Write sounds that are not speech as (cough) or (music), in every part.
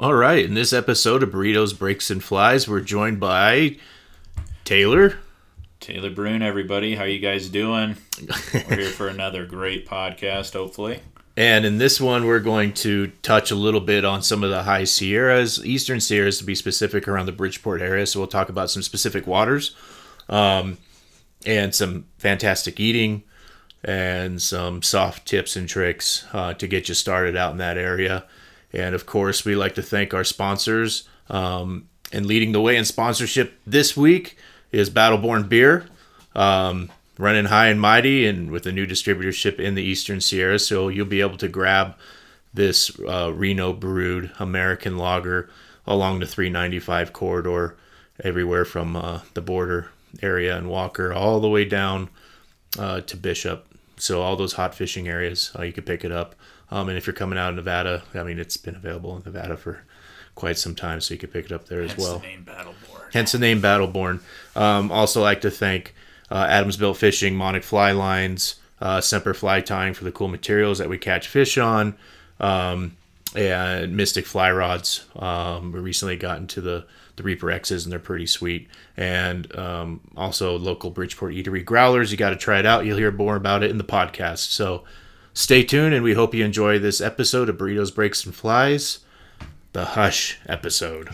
All right, in this episode of Burritos, Breaks, and Flies, we're joined by Taylor. Taylor Brune, everybody. How you guys doing? We're here for (laughs) another great podcast, hopefully. And in this one, we're going to touch a little bit on some of the high Sierras, Eastern Sierras to be specific, around the Bridgeport area. So we'll talk about some specific waters um, and some fantastic eating and some soft tips and tricks uh, to get you started out in that area. And of course, we like to thank our sponsors. Um, and leading the way in sponsorship this week is Battleborn Beer. Um, running high and mighty and with a new distributorship in the Eastern Sierra. So you'll be able to grab this uh, Reno brewed American lager along the 395 corridor, everywhere from uh, the border area and Walker all the way down uh, to Bishop. So all those hot fishing areas, uh, you can pick it up. Um, and if you're coming out of Nevada, I mean, it's been available in Nevada for quite some time, so you can pick it up there as Hence well. the name Battleborn. Hence the name Battleborn. Um, also like to thank uh, Adams Built Fishing, Monarch Fly Lines, uh, Semper Fly Tying for the cool materials that we catch fish on, um, and Mystic Fly Rods. Um, we recently got into the the Reaper X's and they're pretty sweet. And um, also local Bridgeport Eatery Growlers. You got to try it out. You'll hear more about it in the podcast. So stay tuned, and we hope you enjoy this episode of Burritos, Breaks, and Flies, the Hush episode.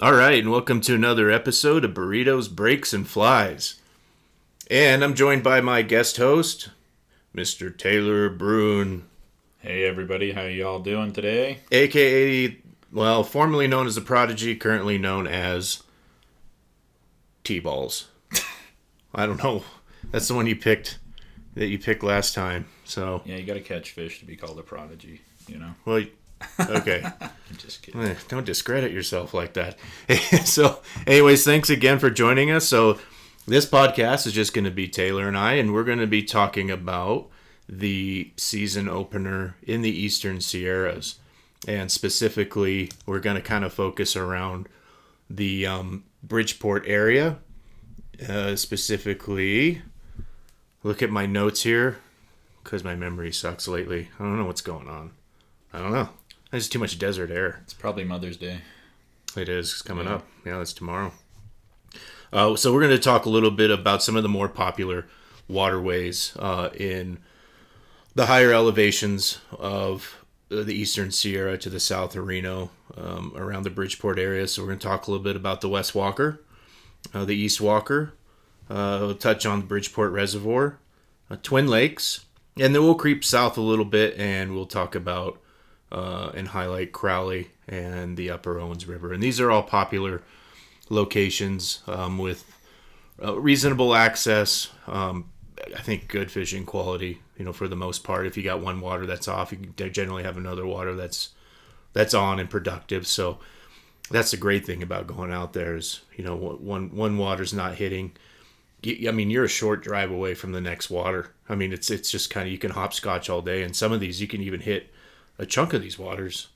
All right, and welcome to another episode of Burritos, Breaks, and Flies. And I'm joined by my guest host, Mr. Taylor Brune, Hey, everybody. How y'all doing today? aka, well, formerly known as the Prodigy, currently known as T Balls. I don't know. That's the one you picked that you picked last time. So, Yeah, you got to catch fish to be called a prodigy, you know? well, okay. (laughs) I'm just kidding. Eh, Don't discredit yourself like that. (laughs) so, anyways, thanks again for joining us. So, this podcast is just going to be Taylor and I, and we're going to be talking about the season opener in the Eastern Sierras. And specifically, we're going to kind of focus around the um, Bridgeport area. Uh, specifically, look at my notes here because my memory sucks lately. I don't know what's going on. I don't know. There's too much desert air. It's probably Mother's Day. It is it's coming Yeah. up. Yeah, that's tomorrow. Uh, so we're going to talk a little bit about some of the more popular waterways uh, in the higher elevations of uh, the eastern Sierra to the south of Reno, um, around the Bridgeport area. So we're going to talk a little bit about the West Walker, uh, the East Walker. Uh, we'll touch on the Bridgeport Reservoir, uh, Twin Lakes, and then we'll creep south a little bit and we'll talk about uh, and highlight Crowley and the Upper Owens River. And these are all popular locations um, with uh, reasonable access. Um, I think good fishing quality. You know, for the most part, if you got one water that's off, you generally have another water that's that's on and productive. So that's the great thing about going out there is you know one one water's not hitting. I mean, you're a short drive away from the next water. I mean, it's it's just kind of you can hopscotch all day, and some of these you can even hit a chunk of these waters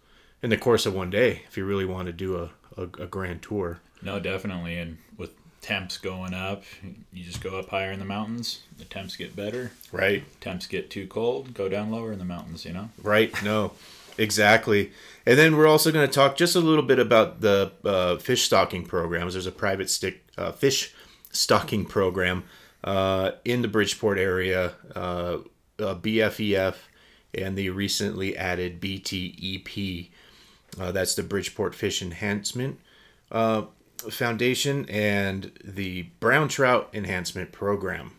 in the course of one day if you really want to do a, a, a grand tour. No, definitely. And with temps going up, you just go up higher in the mountains. The temps get better. Right. Temps get too cold, go down lower in the mountains, you know? Right. No. Exactly. And then we're also going to talk just a little bit about the uh, fish stocking programs. There's a private stick uh, fish stocking program uh, in the Bridgeport area, uh, uh, BFEF, and the recently added BTEP. Uh, that's the Bridgeport Fish Enhancement uh, Foundation and the Brown Trout Enhancement Program.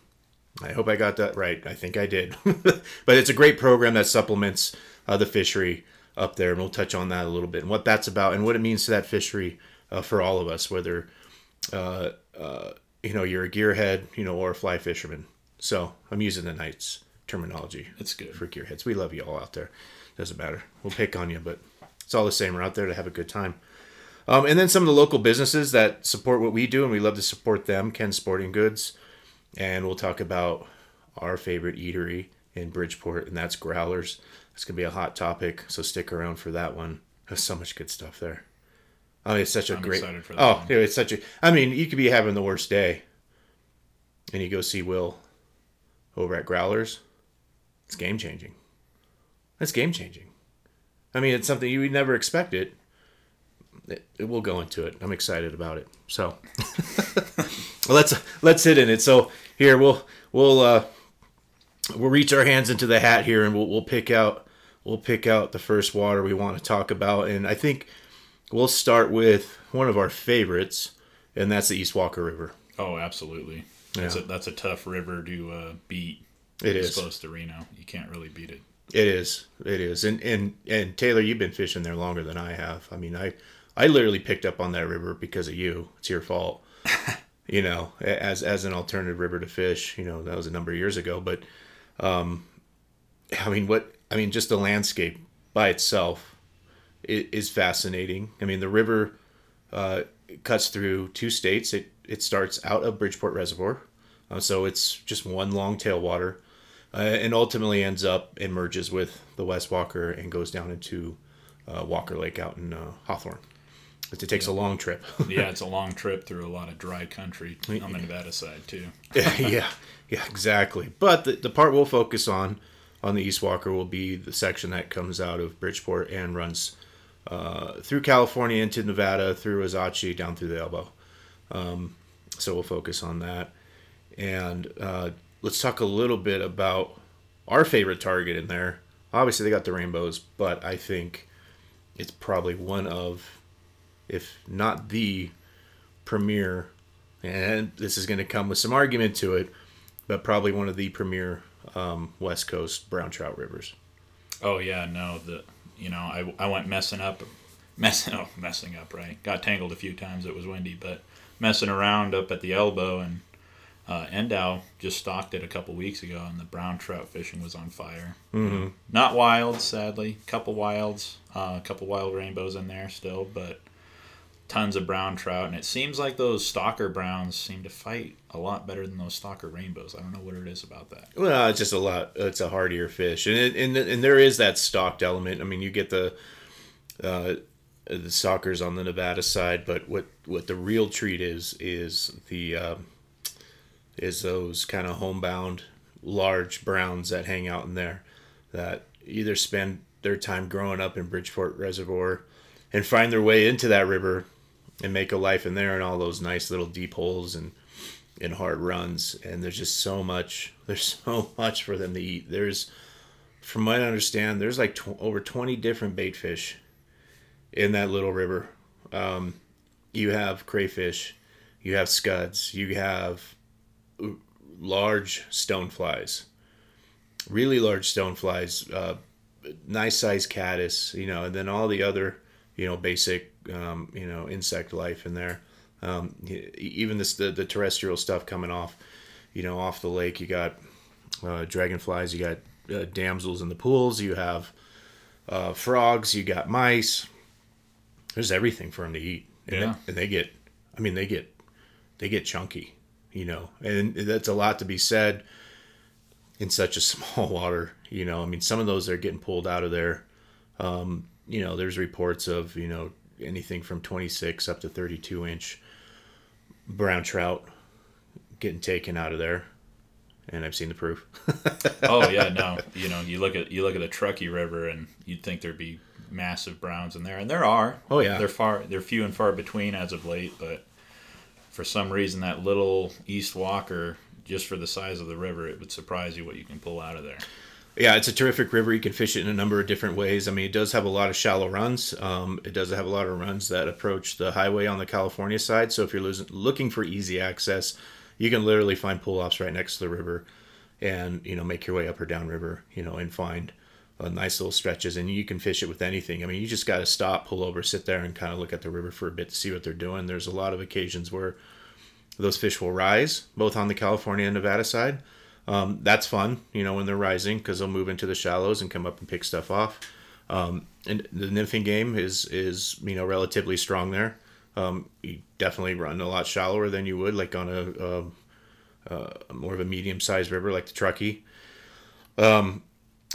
I hope I got that right. I think I did. (laughs) but it's a great program that supplements uh, the fishery up there, and we'll touch on that a little bit and what that's about and what it means to that fishery uh, for all of us, whether uh, uh, you know you're a gearhead, you know, or a fly fisherman. So I'm using the nights terminology. It's good. for gearheads. We love you all out there. Doesn't matter. We'll pick on you, but it's all the same. We're out there to have a good time. Um, and then some of the local businesses that support what we do, and we love to support them. Ken Sporting Goods, and we'll talk about our favorite eatery in Bridgeport, and that's Growlers. It's gonna be a hot topic, so stick around for that one. There's so much good stuff there. I mean, it's such a I'm great. excited for that oh, one. it's such a. I mean, you could be having the worst day, and you go see Will over at Growlers. It's game changing. It's game changing. I mean, it's something you would never expect it. it, it we'll go into it. I'm excited about it. So (laughs) let's let's hit in it. So here we'll we'll uh, we'll reach our hands into the hat here and we'll we'll pick out we'll pick out the first water we want to talk about. And I think we'll start with one of our favorites, and that's the East Walker River. Oh, absolutely. That's Yeah. a that's a tough river to uh, beat. It It's close to Reno. You can't really beat it. It is. It is. And and and Taylor, you've been fishing there longer than I have. I mean, I I literally picked up on that river because of you. It's your fault. (laughs) you know, as as an alternative river to fish. You know, that was a number of years ago, but um I mean, what I mean, just the landscape by itself is fascinating. I mean, the river uh, cuts through two states. It it starts out of Bridgeport Reservoir, uh, so it's just one long tailwater, uh, and ultimately ends up and merges with the West Walker and goes down into uh, Walker Lake out in uh, Hawthorne. It takes a long trip. (laughs) Yeah, it's a long trip through a lot of dry country on the Nevada side too. (laughs) yeah, yeah, exactly. But the, the part we'll focus on on the East Walker will be the section that comes out of Bridgeport and runs uh, through California into Nevada, through Azachi, down through the elbow. Um, so we'll focus on that. And uh, let's talk a little bit about our favorite target in there. Obviously, they got the rainbows, but I think it's probably one of, if not the premier, and this is going to come with some argument to it, but probably one of the premier um, West Coast brown trout rivers. Oh yeah, no, the you know I, I went messing up, messing (laughs) oh messing up right. Got tangled a few times. It was windy, but messing around up at the elbow and uh, NDOW just stocked it a couple weeks ago, and the brown trout fishing was on fire. Mm-hmm. Not wild, sadly. Couple wilds, a couple wild rainbows in there still, but tons of brown trout. And it seems like those stalker browns seem to fight a lot better than those stalker rainbows. I don't know what it is about that. Well, it's just a lot. It's a hardier fish, and it, and and there is that stocked element. I mean, you get the uh, the stalkers on the Nevada side, but what what the real treat is is the um, is those kind of homebound large browns that hang out in there that either spend their time growing up in Bridgeport Reservoir and find their way into that river and make a life in there and all those nice little deep holes and and hard runs. And there's just so much (laughs) there's so much for them to eat. There's from what i understand there's like tw- over 20 different bait fish in that little river. Um, you have crayfish you have scuds you have large stoneflies really large stoneflies uh, nice size caddis you know and then all the other you know basic um, you know insect life in there. Um, even this the, the terrestrial stuff coming off you know off the lake you got uh, dragonflies you got uh, damsels in the pools you have uh, frogs you got mice. There's everything for them to eat. And, Yeah. and they get i mean they get they get chunky you know and that's a lot to be said in such a (laughs) small water you know i mean some of those are getting pulled out of there um, you know there's reports of you know anything from 26 up to 32 inch brown trout getting taken out of there and i've seen the proof (laughs) oh yeah, no. You know, you look at you look at the Truckee River, and you'd think there'd be massive browns in there, and there are. Oh, yeah. they're far they're few and far between as of late, but for some reason that little East Walker, just for the size of the river, it would surprise you what you can pull out of there. Yeah, it's a terrific river. You can fish it in a number of different ways. I mean, it does have a lot of shallow runs. Um, it does have a lot of runs that approach the highway on the California side. So if you're losing, looking for easy access, you can literally find pull offs right next to the river, and you know make your way up or down river. You know, and find nice little stretches, and you can fish it with anything. I mean, you just got to stop, pull over, sit there, and kind of look at the river for a bit to see what they're doing. There's a lot of occasions where those fish will rise, both on the California and Nevada side. Um, that's fun, you know, when they're rising because they'll move into the shallows and come up and pick stuff off. Um, and the nymphing game is is you know relatively strong there. Um, you definitely run a lot shallower than you would like on a, a, a more of a medium sized river like the Truckee. Um,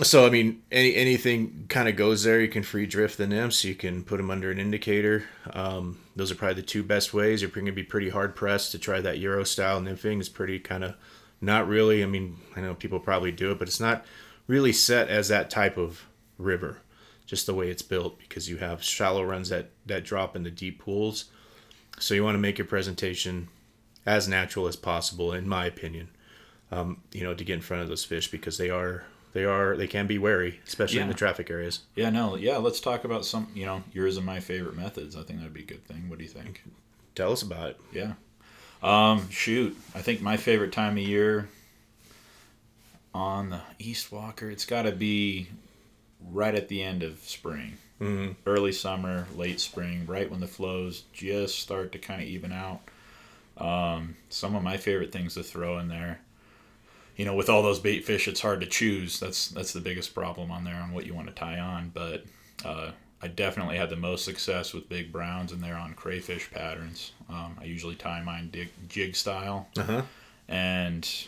so I mean, any anything kind of goes there. You can free drift the nymphs. You can put them under an indicator. Um, those are probably the two best ways. You're going to be pretty hard pressed to try that Euro style nymphing. It's pretty kind of not really. I mean, I know people probably do it, but it's not really set as that type of river. Just the way it's built, because you have shallow runs that that drop in the deep pools. So you want to make your presentation as natural as possible, in my opinion. Um, you know, to get in front of those fish because they are they are they can be wary, especially in the traffic areas. Yeah, no, yeah. Let's talk about some. You know, yours and my favorite methods. I think that'd be a good thing. What do you think? Tell us about it. Yeah. Um, shoot, I think my favorite time of year on the East Walker, it's got to be right at the end of spring, Mm-hmm. early summer, late spring, right when the flows just start to kind of even out. Um, some of my favorite things to throw in there. You know, with all those bait fish, it's hard to choose. That's that's the biggest problem on there on what you want to tie on. But uh, I definitely had the most success with big browns and they're on crayfish patterns. Um, I usually tie mine dig, jig style Uh huh. and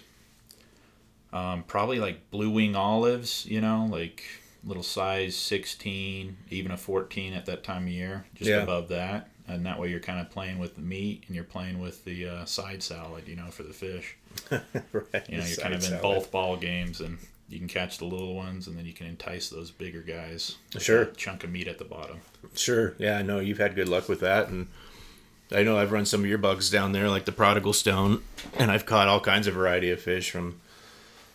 um, probably like blue wing olives, you know, like little size 16, even a 14 at that time of year, just Yeah. above that. And that way you're kind of playing with the meat and you're playing with the uh, side salad, you know, for the fish. (laughs) right. You know, you're kind of in both ball games and you can catch the little ones and then you can entice those bigger guys. Sure. Chunk of meat at the bottom. Sure. Yeah, I know you've had good luck with that, and I know I've run some of your bugs down there, like the prodigal stone, and I've caught all kinds of variety of fish from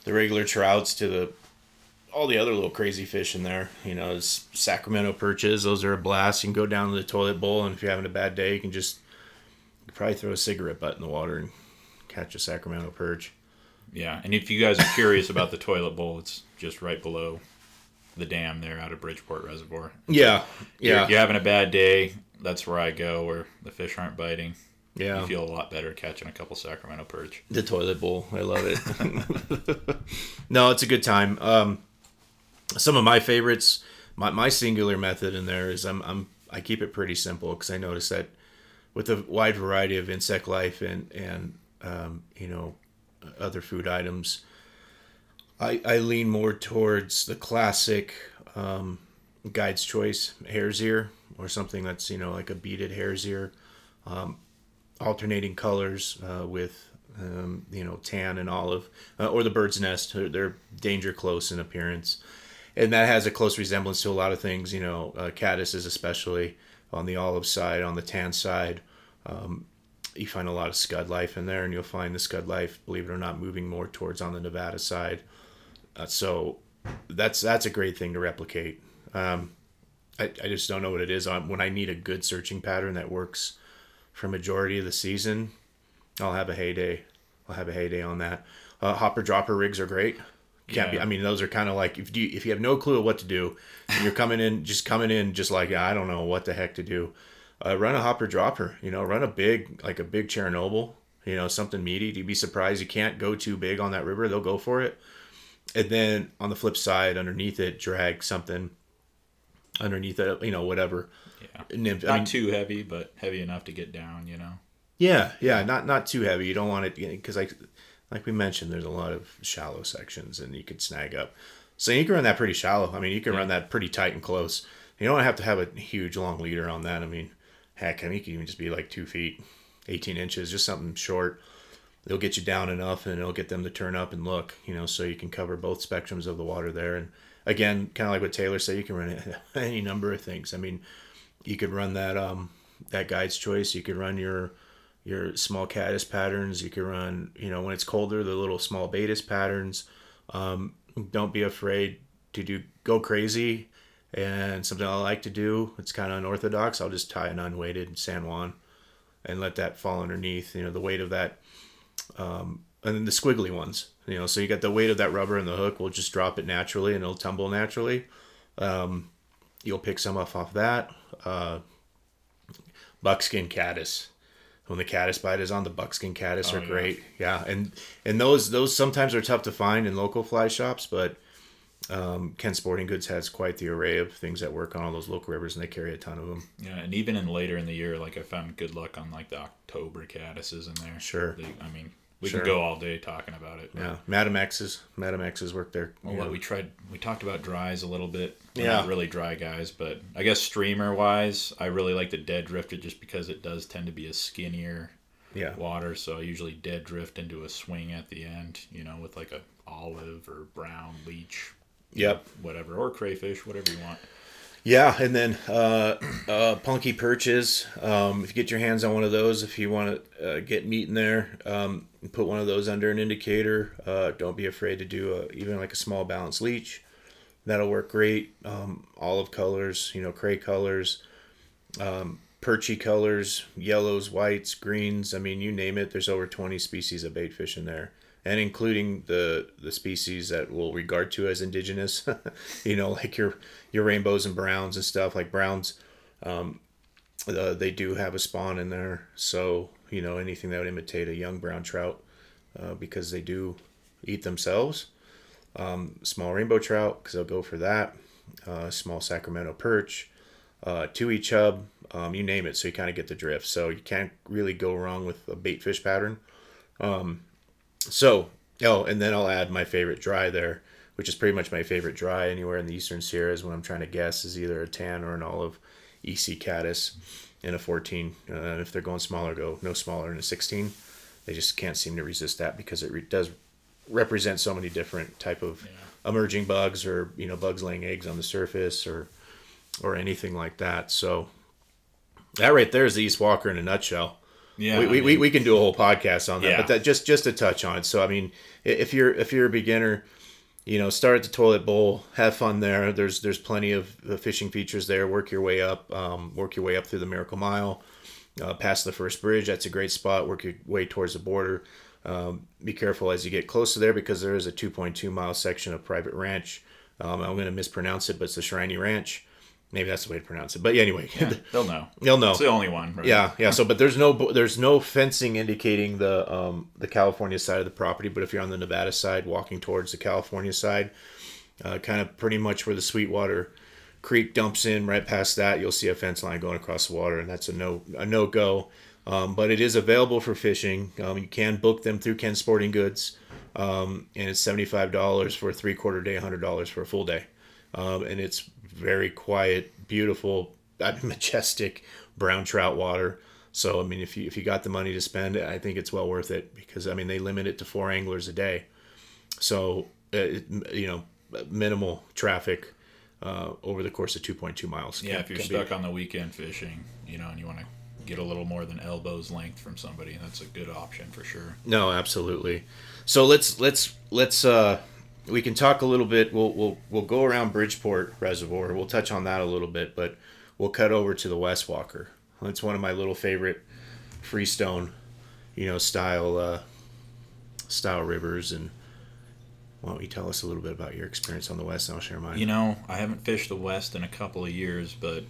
the regular trouts to the all the other little crazy fish in there. You know, Sacramento perches. Those are a blast. You can go down to the toilet bowl, and if you're having a bad day, you can just probably throw a cigarette butt in the water and catch a Sacramento perch. Yeah, and if you guys are curious about the toilet bowl, it's just right below the dam there out of Bridgeport Reservoir. Yeah. You're- Yeah. You're, having a bad day, that's where I go where the fish aren't biting. Yeah. You feel a lot better catching a couple Sacramento perch. The toilet bowl. I love it. (laughs) no, it's a good time. Um, some of my favorites, my, my singular method in there is I'm, I'm I keep it pretty simple because I notice that with a wide variety of insect life and and um, you know other food items, I I lean more towards the classic um, guide's choice hare's ear or something that's you know like a beaded hare's ear. Alternating colors uh, with um, you know tan and olive uh, or the bird's nest. They're- they're danger close in appearance. And that has a close resemblance to a lot of things you know uh, caddises especially on the olive side on the tan side. Um, you find a lot of scud life in there and you'll find the scud life believe it or not moving more towards on the nevada side uh, so that's that's a great thing to replicate um, I, I just don't know what it is on when i need a good searching pattern that works for majority of the season, I'll have a heyday. I'll have a heyday on that. Uh, hopper dropper rigs are great. Can't be. Yeah. I mean, those are kind of like if you if you have no clue what to do, and you're coming in just coming in just like I don't know what the heck to do. Uh, run a hopper dropper. You know, run a big like a big Chernobyl. You know, something meaty. You'd be surprised you can't go too big on that river. They'll go for it. And then on the flip side, underneath it, drag something underneath it. You know, whatever. Yeah. Nymph. Not I mean, too heavy, but heavy enough to get down, you know. Yeah, yeah, not not too heavy. You don't want it because like like we mentioned, there's a lot of shallow sections, and you could snag up. So you can run that pretty shallow. I mean, you can run that pretty tight and close. You don't have to have a huge long leader on that. I mean, heck, I mean, you can even just be like two feet, eighteen inches, just something short. It'll get you down enough, and it'll get them to turn up and look. You know, so you can cover both spectrums of the water there. And again, kind of like what Taylor said, you can run (laughs) any number of things. I mean, you could run that um that guide's choice. You could run your your small caddis patterns. You can run, you know, when it's colder, the little small baetis patterns. Um, don't be afraid to do go crazy. And something I like to do, it's kind of unorthodox. I'll just tie an unweighted San Juan and let that fall underneath. You know, the weight of that, um, and then the squiggly ones. You know, so you got the weight of that rubber and the hook will just drop it naturally and it'll tumble naturally. Um, you'll pick some off off that. Uh, buckskin caddis when the caddis bite is on, the buckskin caddis Oh, are yeah. great. Yeah, and and those those sometimes are tough to find in local fly shops, but um, Ken Sporting Goods has quite the array of things that work on all those local rivers, and they carry a ton of them. Yeah, and even in later in the year, like I found good luck on like the October caddises in there. Sure. They, I mean, we Sure. can go all day talking about it. Yeah, Madam X's, Madam X's work there. Well, know. we tried, we talked about dries a little bit. We're Yeah. not really dry guys, but I guess streamer wise, I really like the dead drifted just because it does tend to be a skinnier yeah, water. So I usually dead drift into a swing at the end, you know, with like a olive or brown leech, yep. whatever, or crayfish, whatever you want. Yeah, and then uh, uh, punky perches. Um, if you get your hands on one of those, if you want to uh, get meat in there, um, put one of those under an indicator. Uh, don't be afraid to do a, even like a small balanced leech. That'll work great. Um, olive colors, you know, cray colors, um, perchy colors, yellows, whites, greens. I mean, you name it. There's over 20 species of bait fish in there, and including the the species that we'll regard to as indigenous. (laughs) you know, like your your rainbows and browns and stuff. Like browns, um, uh, they do have a spawn in there. So you know, anything that would imitate a young brown trout, uh, because they do eat themselves. Um, small rainbow trout, because they'll go for that. Uh, small Sacramento perch, uh, tui chub, um, you name it. So you kind of get the drift. So you can't really go wrong with a bait fish pattern. Um, so oh, and then I'll add my favorite dry there, which is pretty much my favorite dry anywhere in the Eastern Sierras when I'm trying to guess is either a tan or an olive EC caddis in a 14. Uh, if they're going smaller, go no smaller than a 16. They just can't seem to resist that because it re- does represent so many different type of emerging bugs or you know bugs laying eggs on the surface or or anything like that. So that right there is the East Walker in a nutshell Yeah, we, we, we, mean, we can do a whole podcast on that Yeah. but that just just to touch on it. So i mean if you're if you're a beginner you know start at the toilet bowl have fun there. There's there's plenty of fishing features there. Work your way up um, work your way up through the miracle mile uh, past the first bridge. That's a great spot. Work your way towards the border. Um, be careful as you get close to there because there is a 2.2 mile section of private ranch. Um, i'm going to mispronounce it but it's the shriney ranch maybe that's the way to pronounce it but anyway yeah, (laughs) they'll know. They'll know It's the only one. Right? yeah, yeah. (laughs) So, but there's no there's no fencing indicating the um, the California side of the property. But if you're on the Nevada side, walking towards the California side, uh, kind of pretty much where the Sweetwater Creek dumps in, right past that, you'll see a fence line going across the water, and that's a no a no go. Um, but it is available for fishing. Um, you can book them through Ken Sporting Goods, um, and it's seventy five dollars for a three quarter day, hundred dollars for a full day, um, and it's very quiet, beautiful, uh, (laughs) majestic brown trout water. So I mean, if you if you got the money to spend, I think it's well worth it because I mean they limit it to four anglers a day, so uh, it, you know minimal traffic uh, over the course of two point two miles. Yeah, Can- if you're can be- stuck on the weekend fishing, you know, and you want to get a little more than elbows length from somebody, that's a good option for sure. No, absolutely. So let's let's let's uh we can talk a little bit. We'll we'll we'll go around Bridgeport Reservoir. We'll touch on that a little bit, but we'll cut over to the West Walker. That's one of my little favorite freestone, you know, style uh style rivers and why don't you tell us a little bit about your experience on the west and I'll share mine. You know, I haven't fished the West in a couple of years, but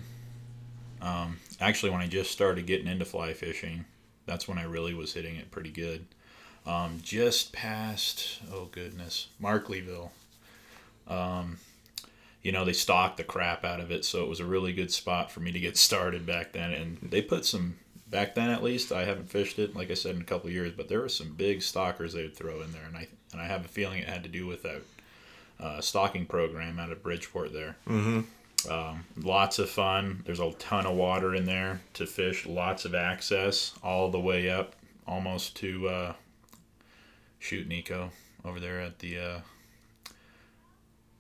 um, actually, when I just started getting into fly fishing, that's when I really was hitting it pretty good. Um, just past, oh goodness, Markleeville. Um, you know, they stocked the crap out of it, so it was a really good spot for me to get (laughs) started back then. And they put some, back then at least, I haven't fished it, like I said, in a couple of years, but there were some big stalkers they would throw in there. And I, and I have a feeling it had to do with that uh, stocking program out of Bridgeport there. Mm-hmm. Um, lots of fun. There's a ton of water in there to fish. Lots of access all the way up, almost to uh, shoot Nico over there at the uh,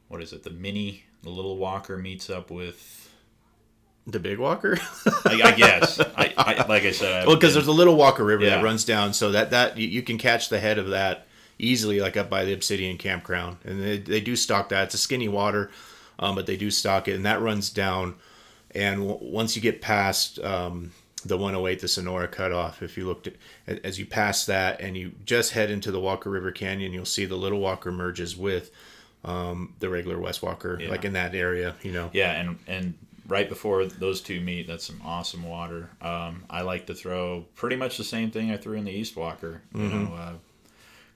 what is it? The mini, the little walker meets up with. the Big Walker? I, I (laughs) guess. I, I like I said. I well, because there's a little Walker River Yeah. that runs down, so that that you, you can catch the head of that easily, like up by the Obsidian Campground, and they, they do stock that. It's a skinny water, um, but they do stock it, and that runs down. And w- once you get past um, the 108, the Sonora cutoff, if you looked at as you pass that, and you just head into the Walker River Canyon, you'll see the Little Walker merges with um, the regular West Walker, Yeah. like in that area, you know. Yeah, and and right before those two meet, that's some awesome water. Um, I like to throw pretty much the same thing I threw in the East Walker. You Mm-hmm. know, uh,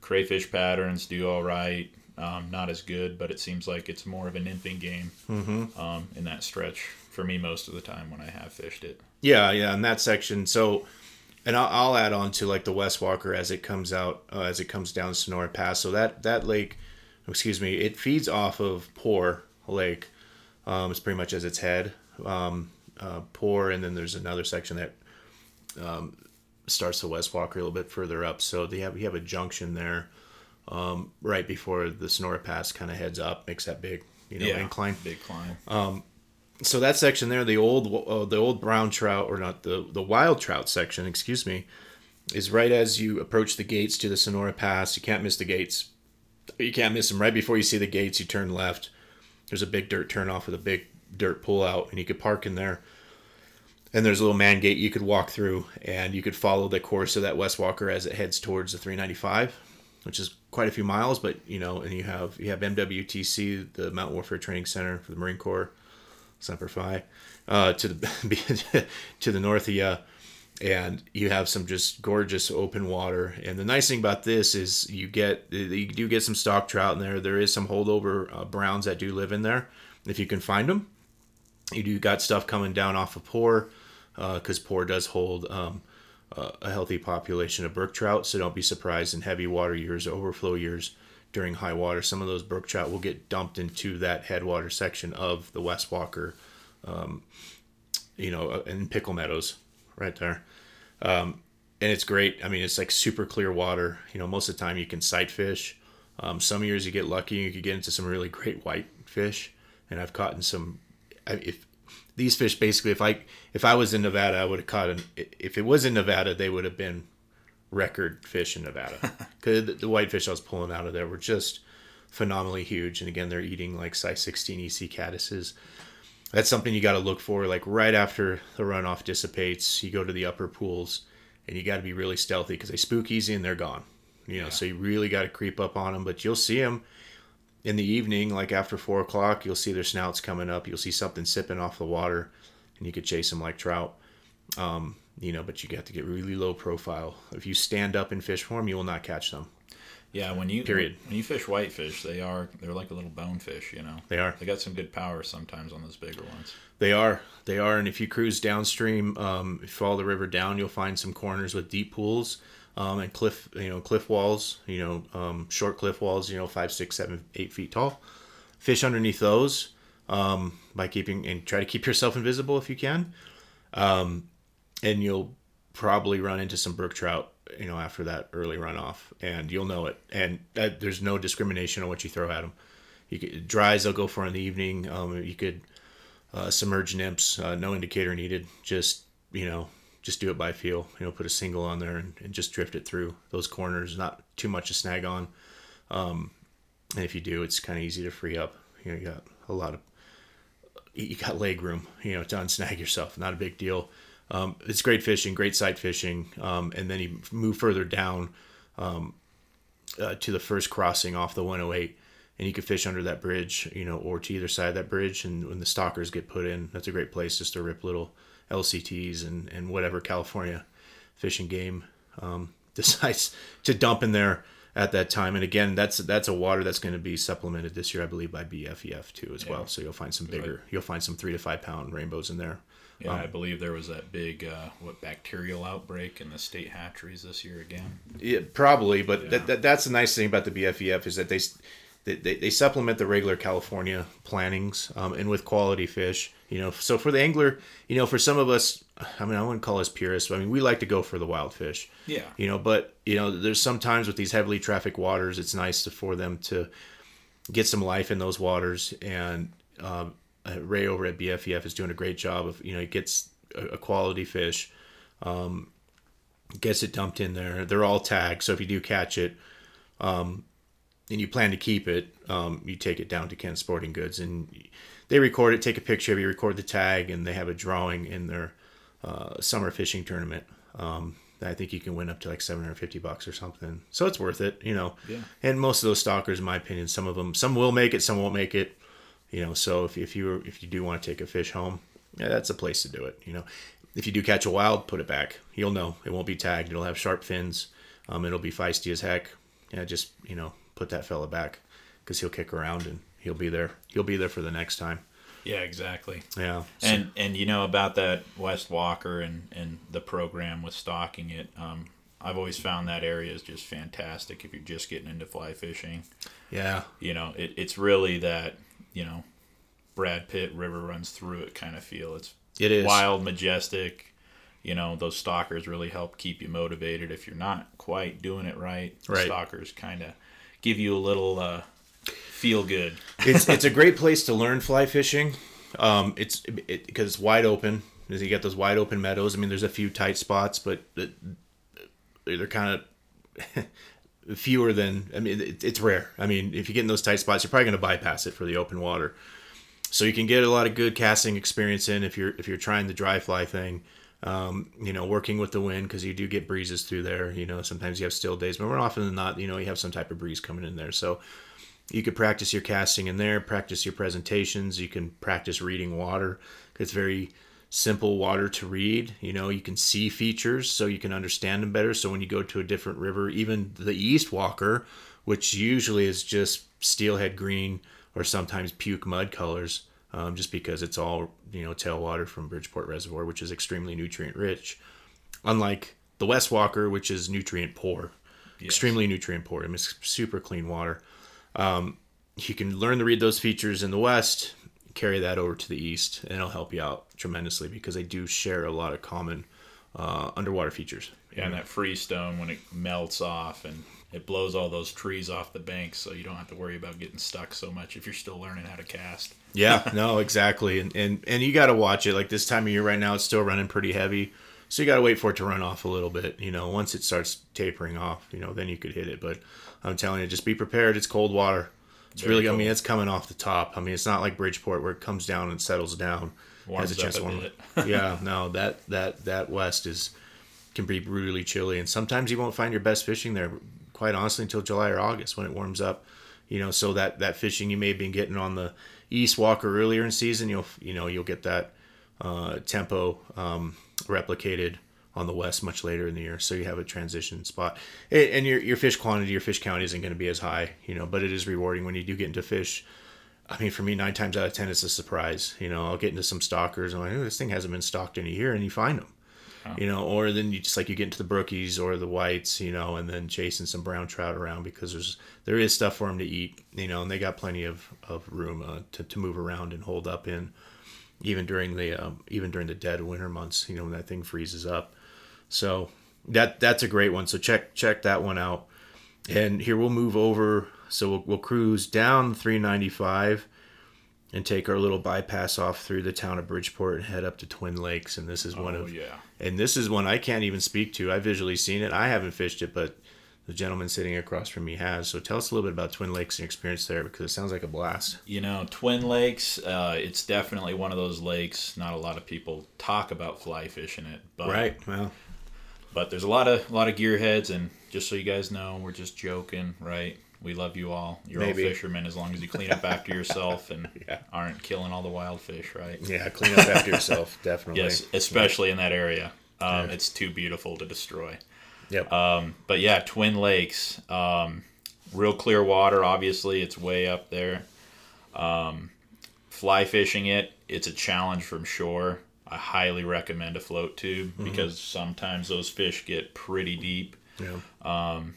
crayfish patterns do all right. Um, not as good, but it seems like it's more of a nymphing game Mm-hmm. um, in that stretch for me most of the time when I have fished it. Yeah, yeah, in that section. So, and I'll, I'll add on to like the West Walker as it comes out, uh, as it comes down Sonora Pass. So that that lake, excuse me, it feeds off of Poore Lake. Um, it's pretty much as its head, um, uh, Poore, and then there's another section that um, starts the West Walker a little bit further up. So they have you have a junction there, um, right before the Sonora Pass kind of heads up, makes that big, you know, incline big climb. So that section there, the old uh, the old brown trout or not the the wild trout section, excuse me, is right as you approach the gates to the Sonora Pass. You can't miss the gates. You can't miss them right before you see the gates. You turn left. There's a big dirt turnoff with a big dirt pull out, and you could park in there. And there's a little man gate you could walk through, and you could follow the course of that West Walker as it heads towards the 395, which is quite a few miles. But you know, and you have you have MWTC, the Mountain Warfare Training Center for the Marine Corps. Semper Fi, uh, to the (laughs) to the north of you, and you have some just gorgeous open water. And the nice thing about this is you get you do get some stock trout in there. There is some holdover uh, browns that do live in there if you can find them. You do got stuff coming down off of Poore, because Poore does hold um, uh, a healthy population of brook trout. So don't be surprised in heavy water years, or overflow years during high water, some of those brook trout will get dumped into that headwater section of the West Walker, um, you know, uh, in Pickel Meadows, right there. Um, and it's great. I mean, it's like super clear water. You know, most of the time you can sight fish. Um, some years you get lucky, you could get into some really great white fish. And I've caught in some. If these fish basically, if I if I was in Nevada, I would have caught an. If it was in Nevada, they would have been record fish in Nevada (laughs) because the, the whitefish I was pulling out of there were just phenomenally huge. And again, they're eating like size 16 EC caddises. That's something you got to look for. Like right after the runoff dissipates, you go to the upper pools, and you got to be really stealthy because they spook easy and they're gone. You know, so you really got to creep up on them. But you'll see them in the evening, like after four o'clock. You'll see their snouts coming up. You'll see something sipping off the water, and you could chase them like trout. Um, you know, but you got to get really low profile. If you stand up in fish form, you will not catch them. Yeah, when you Period. when you fish whitefish, they are they're like a little bonefish. You know, They are. They got some good power sometimes on those bigger ones. They are. They are. And if you cruise downstream, um, if you follow the river down, you'll find some corners with deep pools um, and cliff, you know, cliff walls. You know, um, short cliff walls. You know, five, six, seven, eight feet tall. Fish underneath those um, by keeping and try to keep yourself invisible if you can. Um, and you'll probably run into some brook trout. You know, after that early runoff, and you'll know it. And that, there's no discrimination on what you throw at them. You could, dries, they'll go for in the evening. Um, you could uh, submerged nymphs, uh, no indicator needed. Just you know, just do it by feel. You know, put a single on there and, and just drift it through those corners. Not too much to snag on. Um, and if you do, it's kind of easy to free up. You know, you got a lot of you got leg room. You know, to unsnag yourself. Not a big deal. Um, it's great fishing, great sight fishing. Um, and then you move further down um, uh, to the first crossing off the 108 and you can fish under that bridge, you know, or to either side of that bridge. And when the stalkers get put in, that's a great place just to rip little LCTs and, and whatever California fishing game um, (laughs) decides to dump in there at that time. And again, that's that's a water that's going to be supplemented this year, I believe, by BFEF too as well. So you'll find some bigger, you'll find some three to five pound rainbows in there. Yeah, I believe there was that big uh, what bacterial outbreak in the state hatcheries this year again. Yeah, probably, but Yeah. that, that, that's the nice thing about the BFEF is that they they, they, they supplement the regular California plantings um, and with quality fish. You know, so for the angler, you know, for some of us, I mean, I wouldn't call us purists. But I mean, we like to go for the wild fish. Yeah. You know, but you know, there's sometimes with these heavily trafficked waters, it's nice to, for them to get some life in those waters. And um, uh, Ray over at BFEF is doing a great job of you know he gets a, a quality fish gets it dumped in there. They're all tagged, so if you do catch it, um, and you plan to keep it, um, you take it down to Ken Sporting Goods, and they record it, take a picture of it, record the tag, and they have a drawing in their uh, summer fishing tournament. Um, I think you can win up to like 750 bucks or something. So it's worth it, you know. Yeah. And most of those stalkers, in my opinion, some of them, some will make it, some won't make it. You know, so if, if you if you do want to take a fish home, yeah, that's a place to do it. You know, if you do catch a wild, put it back. You'll know it won't be tagged. It'll have sharp fins. Um, it'll be feisty as heck. Yeah, just you know, put that fella back because he'll kick around and he'll be there. He'll be there for the next time. Yeah, exactly. Yeah. So- And and you know about that West Walker and and the program with stocking it. Um, I've always found that area is just fantastic if you're just getting into fly fishing. yeah. You know, it, it's really that you know, Brad Pitt river runs through it kind of feel. It's It is. wild, majestic. You know, those stalkers really help keep you motivated. If you're not quite doing it right, Right. stalkers kind of give you a little uh, feel good. it's it's a (laughs) great place to learn fly fishing. Um, it's it because it's wide open. You get those wide open meadows. I mean, there's a few tight spots, but it- they're kind of (laughs) fewer than. I mean, it, it's rare. I mean, if you get in those tight spots, you're probably going to bypass it for the open water. So you can get a lot of good casting experience in if you're if you're trying the dry fly thing. Um, you know, working with the wind because you do get breezes through there. You know, sometimes you have still days, but more often than not, you know, you have some type of breeze coming in there. So you could practice your casting in there, practice your presentations. You can practice reading water. It's very simple water to read. You know, you can see features so you can understand them better. So when you go to a different river, even the East Walker, which usually is just steelhead green or sometimes puke mud colors, um, just because it's all, you know, tailwater from Bridgeport Reservoir, which is extremely nutrient rich. Unlike the West Walker, which is nutrient poor, extremely nutrient poor. I mean, it's super clean water you can learn to read those features in the west carry that over to the east and it'll help you out tremendously because they do share a lot of common uh, underwater features. Yeah, and that freestone when it melts off and it blows all those trees off the banks, so you don't have to worry about getting stuck so much if you're still learning how to cast. yeah (laughs) no exactly and and, and you got to watch it. Like this time of year right now it's still running pretty heavy so you got to wait for it to run off a little bit. You know once it starts tapering off you know then you could hit it but i'm telling you just be prepared. It's cold water it's Very really i mean it's coming off the top. I mean it's not like bridgeport where it comes down and settles down Warms has a chance to warm (laughs) yeah (laughs) no that that that west is can be brutally chilly and sometimes you won't find your best fishing there quite honestly until july or august when it warms up you know so that that fishing you may have been getting on the east walker earlier in season you'll you know you'll get that uh, tempo um, replicated on the west much later in the year so you have a transition spot and and your, your fish quantity your fish count isn't going to be as high you know but it is rewarding when you do get into fish I mean, for me, nine times out of ten, it's a surprise. You know, I'll get into some stalkers. I'm like, oh, this thing hasn't been stalked in a year, and you find them. You know, or then you just like you get into the brookies or the whites, you know, and then chasing some brown trout around because there's there is stuff for them to eat, you know, and they got plenty of of room uh, to to move around and hold up in, even during the um, even during the dead winter months, you know, when that thing freezes up. So that that's a great one. So check check that one out. And here we'll move over. So we'll, we'll cruise down 395 and take our little bypass off through the town of Bridgeport and head up to Twin Lakes. And this is one Oh of yeah. and this is one I can't even speak to. I've visually seen it. I haven't fished it, but the gentleman sitting across from me has. So tell us a little bit about Twin Lakes and your experience there because it sounds like a blast. You know, Twin Lakes, uh, it's definitely one of those lakes. Not a lot of people talk about fly fishing it, but Right. Well, but there's a lot of a lot of gearheads, and just so you guys know, we're just joking, right? We love you all. You're Maybe. all fishermen as long as you clean up after yourself and (laughs) Yeah. aren't killing all the wild fish, right? yeah, clean up after yourself, (laughs) definitely. Yes, especially in that area. Um, It's too beautiful to destroy. Yep. Um, but yeah, Twin Lakes, um, real clear water. Obviously, it's way up there. Um, fly fishing it, it's a challenge from shore. I highly recommend a float tube mm-hmm. because sometimes those fish get pretty deep. yeah. Um,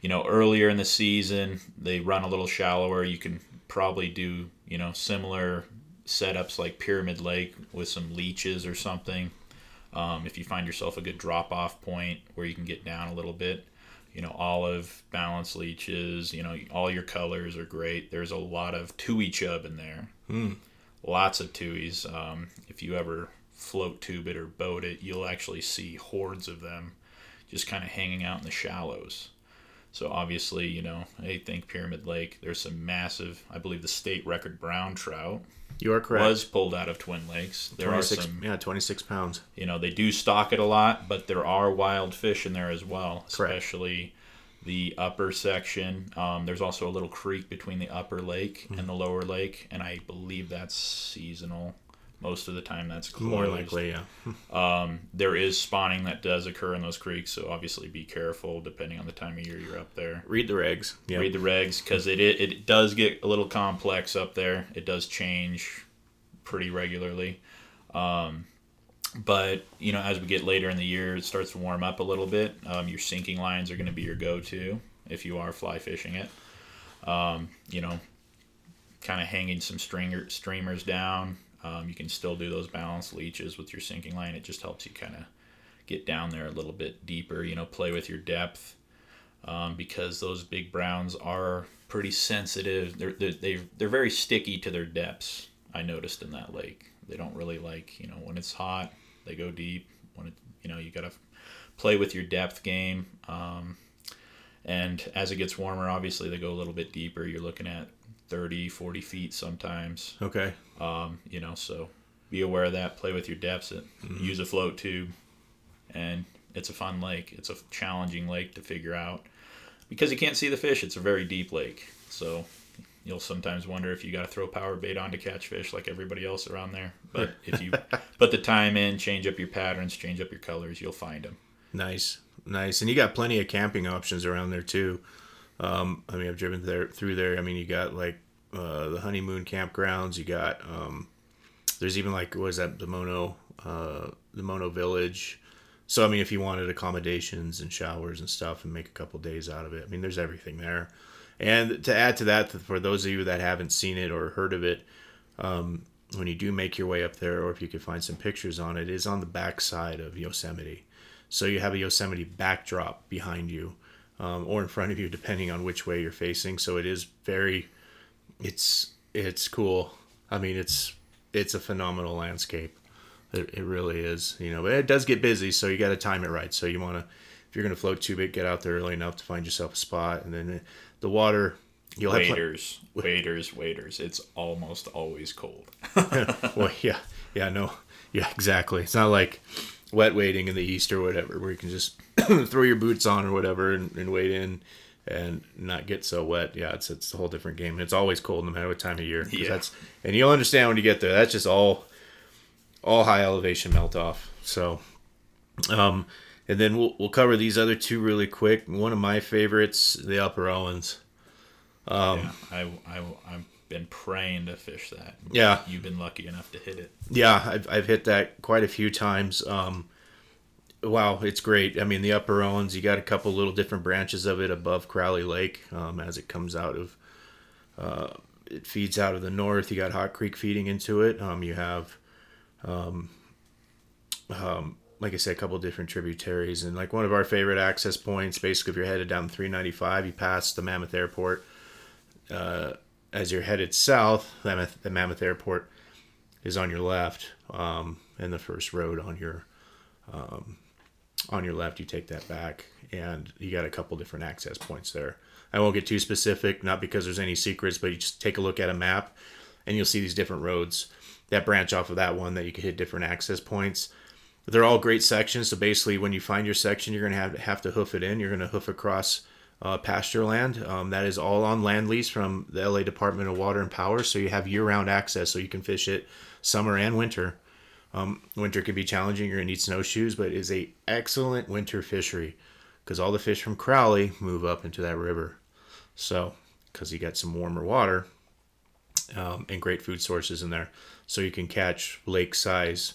you know, earlier in the season, they run a little shallower. You can probably do, you know, similar setups like Pyramid Lake with some leeches or something. Um, if you find yourself a good drop off point where you can get down a little bit, you know, olive, balance leeches, you know, all your colors are great. There's a lot of tui chub in there. Hmm. Lots of tuis. Um, if you ever float tube it or boat it, you'll actually see hordes of them just kind of hanging out in the shallows. So obviously, you know, I think Pyramid Lake, there's some massive, I believe the state record brown trout You are correct. was pulled out of Twin Lakes. There are some yeah, 26 pounds. you know they do stock it a lot but there are wild fish in there as well especially the upper section um, there's also a little creek between the upper lake and the lower lake and i believe that's seasonal Most of the time, that's closed. More likely, yeah. (laughs) Um, there is spawning that does occur in those creeks, so obviously be careful depending on the time of year you're up there. Read the regs. Yeah. Read the regs because it, it it does get a little complex up there. It does change pretty regularly. Um, but you know, as we get later in the year, it starts to warm up a little bit. Um, your sinking lines are going to be your go-to if you are fly fishing it. Um, you know, kind of hanging some stringer streamers down. Um, you can still do those balanced leeches with your sinking line. It just helps you kind of get down there a little bit deeper. You know, play with your depth um, because those big browns are pretty sensitive. They're they're they're, they're very sticky to their depths. I noticed in that lake. They don't really like you know when it's hot. They go deep. When it you know you gotta play with your depth game. Um, and as it gets warmer, obviously they go a little bit deeper. You're looking at 30, 40 feet sometimes. Okay. Um, you know, so be aware of that. Play with your depths. Mm-hmm. Use a float tube, and it's a fun lake. It's a challenging lake to figure out because you can't see the fish. It's a very deep lake, so you'll sometimes wonder if you got to throw power bait on to catch fish like everybody else around there. (laughs) But if you put the time in, change up your patterns, change up your colors, you'll find them. Nice, nice, and you got plenty of camping options around there too. Um, I mean, I've driven there through there. I mean, you got like uh, the honeymoon campgrounds. You got um, there's even like what is that the Mono uh, the Mono Village. So I mean, if you wanted accommodations and showers and stuff and make a couple days out of it, I mean, there's everything there. And to add to that, for those of you that haven't seen it or heard of it, um, when you do make your way up there, or if you could find some pictures on it, is on the back side of Yosemite. So you have a Yosemite backdrop behind you, um, or in front of you, depending on which way you're facing. So it is very, it's it's cool. I mean, it's it's a phenomenal landscape. It, it really is, you know. But it does get busy, so you got to time it right. So you want to, if you're going to float tube it, get out there early enough to find yourself a spot, and then the water. You'll have pl- Waders, waders, waders. It's almost always cold. (laughs) (laughs) well, yeah, yeah, no, yeah, exactly. It's not like wet wading in the east or whatever, where you can just (clears throat) throw your boots on or whatever and, and wade in and not get so wet. Yeah, it's it's a whole different game. And it's always cold no matter what time of year. Yeah. That's and you'll understand when you get there. That's just all all high elevation melt off. So, um, and then we'll we'll cover these other two really quick. One of my favorites, the Upper Owens. Um, yeah, I, I, I've been praying to fish that. Yeah. You've been lucky enough to hit it. Yeah, I've, I've hit that quite a few times. Um, wow, it's great. I mean, the Upper Owens, you got a couple little different branches of it above Crowley Lake um, as it comes out of. Uh, it feeds out of the north. You got Hot Creek feeding into it. Um, you have, um, um, like I said, a couple different tributaries, and like one of our favorite access points. Basically, if you're headed down 395, you pass the Mammoth Airport. Uh, as you're headed south, Mammoth, the Mammoth Airport is on your left, um, and the first road on your um, on your left. You take that back, and you got a couple different access points there. I won't get too specific, not because there's any secrets, but you just take a look at a map, and you'll see these different roads that branch off of that one that you can hit different access points. They're all great sections. So basically, when you find your section, you're gonna have have to hoof it in. You're gonna hoof across uh, pasture land. Um, that is all on land lease from the LA Department of Water and Power. So you have year-round access, so you can fish it summer and winter. Um, winter can be challenging. You're gonna need snowshoes, but it is a excellent winter fishery because all the fish from Crowley move up into that river. So because you got some warmer water um, and great food sources in there, so you can catch lake size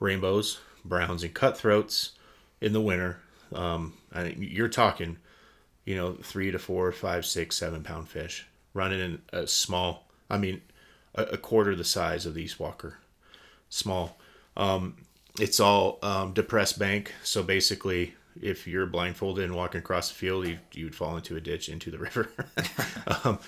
rainbows, browns, and cutthroats in the winter. Um, I you're talking, you know, three to four, five, six, seven pound fish running in a small. I mean, a, a quarter the size of the East Walker, small. Um, it's all um, depressed bank, so basically, if you're blindfolded and walking across the field, you you'd fall into a ditch into the (laughs) river. um,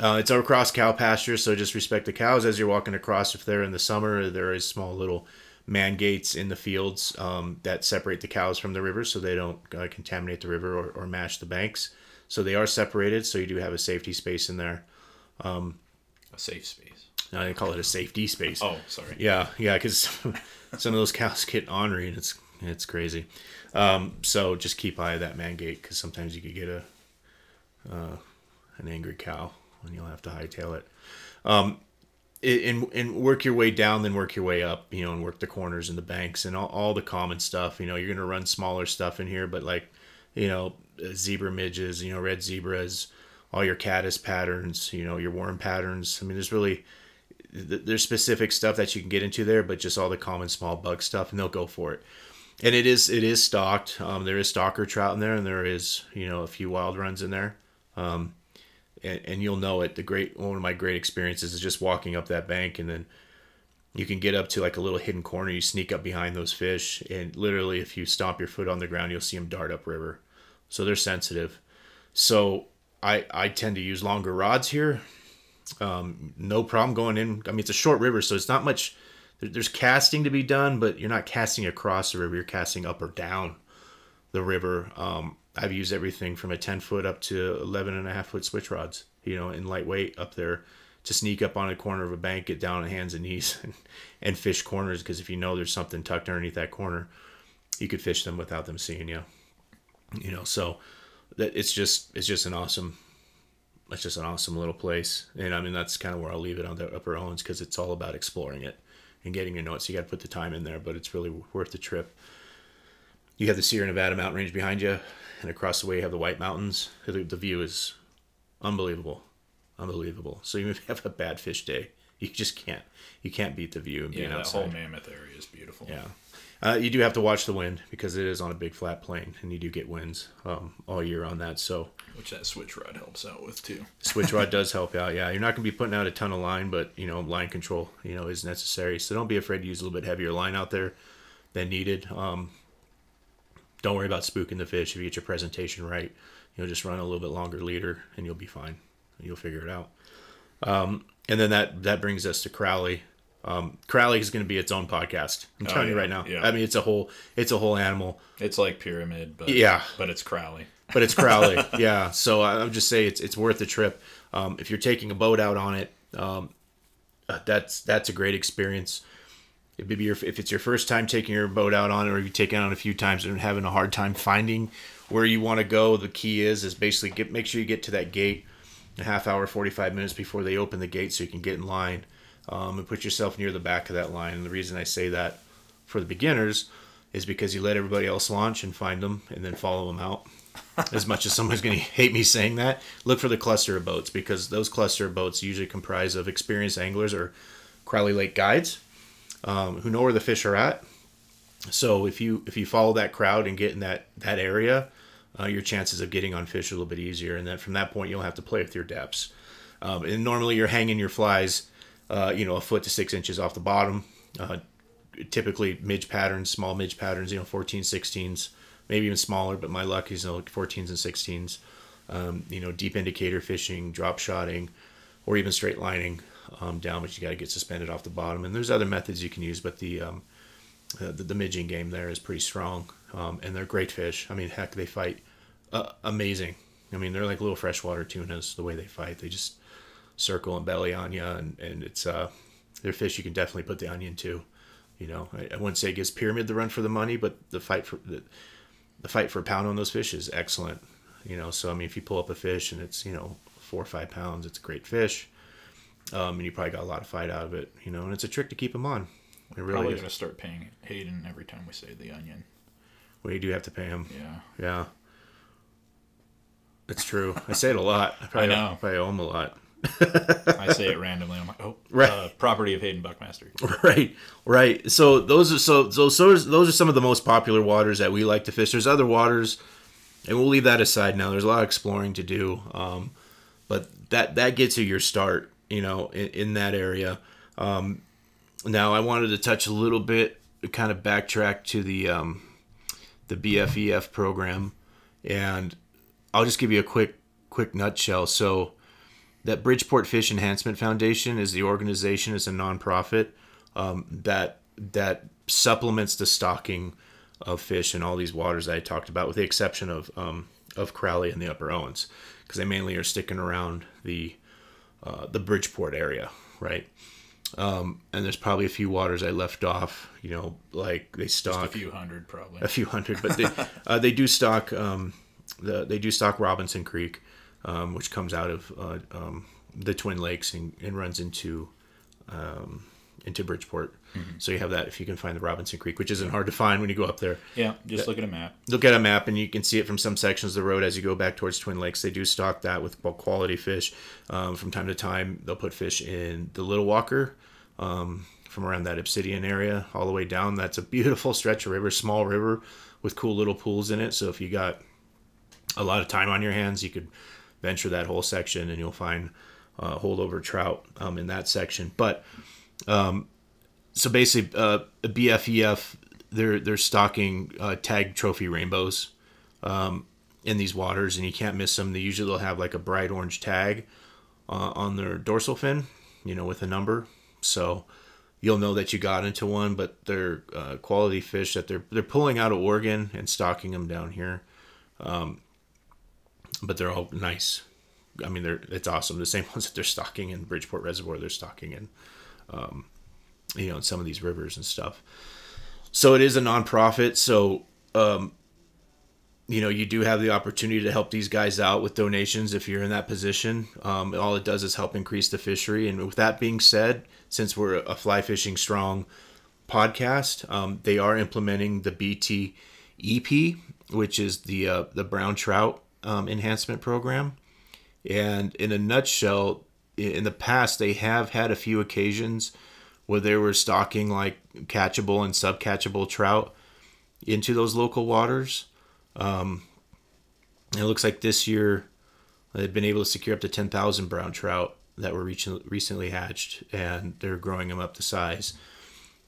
uh, it's across cow pasture, so just respect the cows as you're walking across. If they're in the summer, there is small little man gates in the fields um, that separate the cows from the river, so they don't uh, contaminate the river or, or mash the banks. So they are separated, so you do have a safety space in there. A safe space. I call it a safety space. Oh, sorry. Yeah, yeah, because (laughs) some of those cows get ornery and it's it's crazy. Um, so just keep eye of that man gate because sometimes you could get a uh, an angry cow and you'll have to hightail it. Um, and and work your way down, then work your way up, you know, and work the corners and the banks and all, all the common stuff. You know, you're gonna run smaller stuff in here, but like, you know, zebra midges, you know, red zebras, all your caddis patterns, you know, your worm patterns. I mean, there's really there's specific stuff that you can get into there, but just all the common small bug stuff, and they'll go for it. And it is it is stocked. Um, there is stocker trout in there, and there is you know a few wild runs in there. Um, and, and you'll know it. The great one of my great experiences is just walking up that bank, and then you can get up to like a little hidden corner. You sneak up behind those fish, and literally, if you stomp your foot on the ground, you'll see them dart upriver. So they're sensitive. So I I tend to use longer rods here. Um, no problem going in. I mean, it's a short river, so it's not much. There's casting to be done, but you're not casting across the river. You're casting up or down the river. Um, I've used everything from a 10 foot up to 11 and a half foot switch rods, you know, in lightweight up there to sneak up on a corner of a bank, get down on hands and knees (laughs) and, and fish corners. Because if you know there's something tucked underneath that corner, you could fish them without them seeing you. You know, so that it's just it's just an awesome it's just an awesome little place. And I mean that's kind of where I'll leave it on the upper Owens because it's all about exploring it and getting your notes. You got to put the time in there, but it's really worth the trip. You have the Sierra Nevada mountain range behind you and across the way you have the White Mountains. The, the view is unbelievable, unbelievable. So even if you have a bad fish day, you just can't you can't beat the view and being yeah, that outside. whole Mammoth area is beautiful. Yeah. Uh, you do have to watch the wind because it is on a big flat plain, and you do get winds um, all year on that. So which that switch rod helps out with too. (laughs) switch rod does help out. Yeah, you're not going to be putting out a ton of line, but you know line control you know is necessary. So don't be afraid to use a little bit heavier line out there than needed. Um, don't worry about spooking the fish if you get your presentation right. You know, just run a little bit longer leader, and you'll be fine. You'll figure it out. Um, and then that that brings us to Crowley. Um, Crowley is going to be its own podcast. I'm Oh, telling you right now. yeah. I mean, it's a whole it's a whole animal. It's like pyramid, but Yeah. but it's Crowley. (laughs) but it's Crowley. (laughs) yeah. So I- I'm just say it's it's worth the trip. Um, if you're taking a boat out on it, um, uh, that's that's a great experience. Maybe your, if it's your first time taking your boat out on it, or you've taken it on a few times and having a hard time finding where you want to go, the key is is basically get make sure you get to that gate a half hour, 45 minutes before they open the gate, so you can get in line um, and put yourself near the back of that line. And the reason I say that for the beginners is because you let everybody else launch and find them, and then follow them out as much as someone's going (laughs) to hate me saying that, look for the cluster of boats because those cluster of boats usually comprise of experienced anglers or Crowley Lake guides um, who know where the fish are at. So if you if you follow that crowd and get in that that area, uh, your chances of getting on fish are a little bit easier, and then from that point you'll have to play with your depths. Um, and normally you're hanging your flies, uh, you know, a foot to six inches off the bottom. Uh, typically midge patterns, small midge patterns, you know, 14, 16s, maybe even smaller, but my luck is you know, 14s and 16s. Um, you know, deep indicator fishing, drop shotting, or even straight lining um, down, but you got to get suspended off the bottom. And there's other methods you can use, but the um, uh, the, the midging game there is pretty strong, um, and they're great fish. I mean, heck, they fight uh, amazing. I mean, they're like little freshwater tunas the way they fight. They just circle and belly on you, and, and it's uh, they're fish you can definitely put the onion to. You know, I, I wouldn't say it gives pyramid the run for the money, but the fight for the, the fight for a pound on those fish is excellent. You know, so I mean, if you pull up a fish and it's you know four or five pounds, it's a great fish, um, and you probably got a lot of fight out of it. You know, and it's a trick to keep him on. It really Probably is. gonna start paying Hayden every time we say the onion. Well, you do have to pay him. Yeah. Yeah. It's true. I say it a lot. I (laughs) probably, I know. probably owe him a lot. (laughs) I say it randomly. I'm like, oh, Right. uh, property of Hayden Buckmaster. (laughs) right, right. So those are so so so those are some of the most popular waters that we like to fish. There's other waters, and we'll leave that aside now. There's a lot of exploring to do, um, but that that gets you your start. You know, in, in that area. Um, now I wanted to touch a little bit, kind of backtrack to the um, the BFEF program, and I'll just give you a quick quick nutshell. So that Bridgeport Fish Enhancement Foundation is the organization, is a nonprofit um, that that supplements the stocking of fish in all these waters I talked about, with the exception of um, of Crowley and the Upper Owens, because they mainly are sticking around the uh, the Bridgeport area, right? Um, and there's probably a few waters I left off, you know, like they Just stock a few hundred, probably. a few hundred, but they (laughs) uh, they do stock um, the they do stock Robinson Creek, um, which comes out of uh, um, the Twin Lakes and, and runs into um, into Bridgeport. So you have that if you can find the Robinson Creek, which isn't hard to find when you go up there. Yeah, just look at a map. Look at a map and you can see it from some sections of the road as you go back towards Twin Lakes. They do stock that with quality fish. Um, from time to time, they'll put fish in the Little Walker um, from around that Obsidian area all the way down. That's a beautiful stretch of river, small river with cool little pools in it. So if you got a lot of time on your hands, you could venture that whole section and you'll find uh, holdover trout um, in that section. But um, so basically, uh, BFEF they're they're stocking uh, tag trophy rainbows um, in these waters, and you can't miss them. They usually they'll have like a bright orange tag uh, on their dorsal fin, you know, with a number. So you'll know that you got into one. But they're uh, quality fish that they're they're pulling out of Oregon and stocking them down here. Um, but they're all nice. I mean, they're it's awesome. The same (laughs) ones that they're stocking in Bridgeport Reservoir, they're stocking in, um, you know, in some of these rivers and stuff. So it is a nonprofit. So, um, you know, you do have the opportunity to help these guys out with donations if you're in that position. Um, all it does is help increase the fishery. And with that being said, since we're a fly fishing strong podcast, um, they are implementing the BTEP, which is the uh, the brown trout um, enhancement program. And in a nutshell, in the past, they have had a few occasions where they were stocking like catchable and subcatchable trout into those local waters. Um, it looks like this year they've been able to secure up to 10,000 brown trout that were recently hatched, and they're growing them up to size,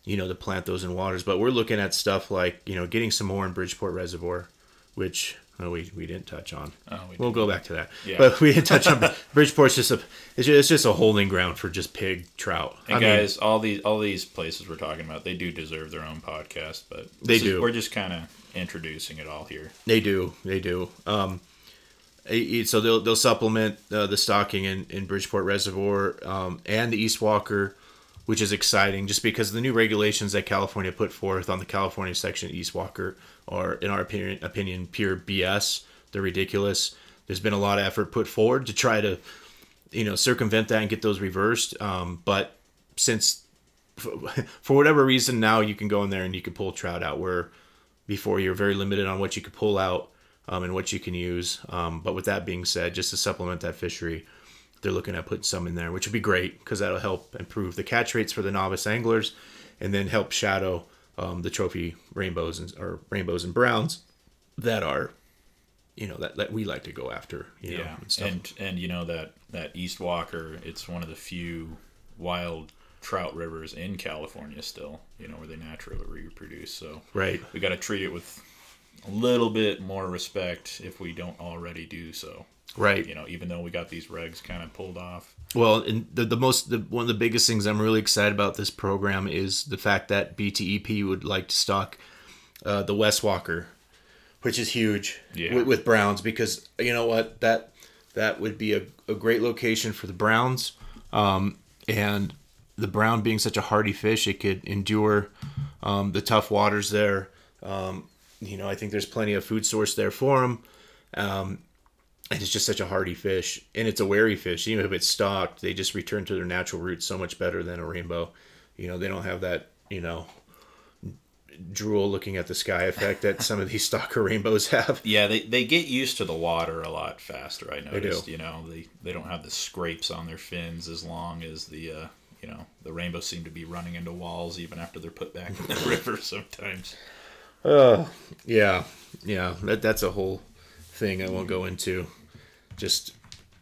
you know, to plant those in waters. But we're looking at stuff like, you know, getting some more in Bridgeport Reservoir, which Oh, we, we didn't touch on. Oh, we will go back to that. Yeah. But we didn't touch on (laughs) Bridgeport's just a it's just, it's just, a holding ground for just pig trout. And I guys, mean, all these all these places we're talking about, they do deserve their own podcast, but they do. Is, we're just kind of introducing it all here. They do. They do. Um, so they'll they'll supplement uh, the stocking in, in Bridgeport Reservoir um, and the East Walker, which is exciting just because the new regulations that California put forth on the California section East Walker are, in our opinion, opinion, pure BS. They're ridiculous. There's been a lot of effort put forward to try to, you know, circumvent that and get those reversed. Um, but since, (laughs) for whatever reason, now you can go in there and you can pull trout out where before you're very limited on what you could pull out um, and what you can use. Um, but with that being said, just to supplement that fishery, they're looking at putting some in there, which would be great because that'll help improve the catch rates for the novice anglers and then help shadow um, the trophy rainbows and or rainbows and browns that are you know that, that we like to go after you yeah know, and, and and you know that that east walker it's one of the few wild trout rivers in california still you know where they naturally reproduce. So right. we got to treat it with a little bit more respect if we don't already do so right you know even though we got these regs kind of pulled off well, and the, the most the, one of the biggest things I'm really excited about this program is the fact that BTEP would like to stock uh, the West Walker, which is huge yeah. with, with, Browns because you know what that that would be a, a great location for the Browns, um, and the brown being such a hardy fish, it could endure um, the tough waters there. Um, you know, I think there's plenty of food source there for them. Um, and it's just such a hardy fish. And it's a wary fish. Even if it's stocked they just return to their natural roots so much better than a rainbow. You know they don't have that you know drool looking at the sky effect that some of these (laughs) stocker rainbows have. Yeah they, they get used to the water a lot faster i noticed you know. They, they don't have the scrapes on their fins as long as the uh, you know the rainbows seem to be running into walls even after they're put back in the (laughs) river sometimes. Uh yeah. Yeah. That, that's a whole thing i won't go into just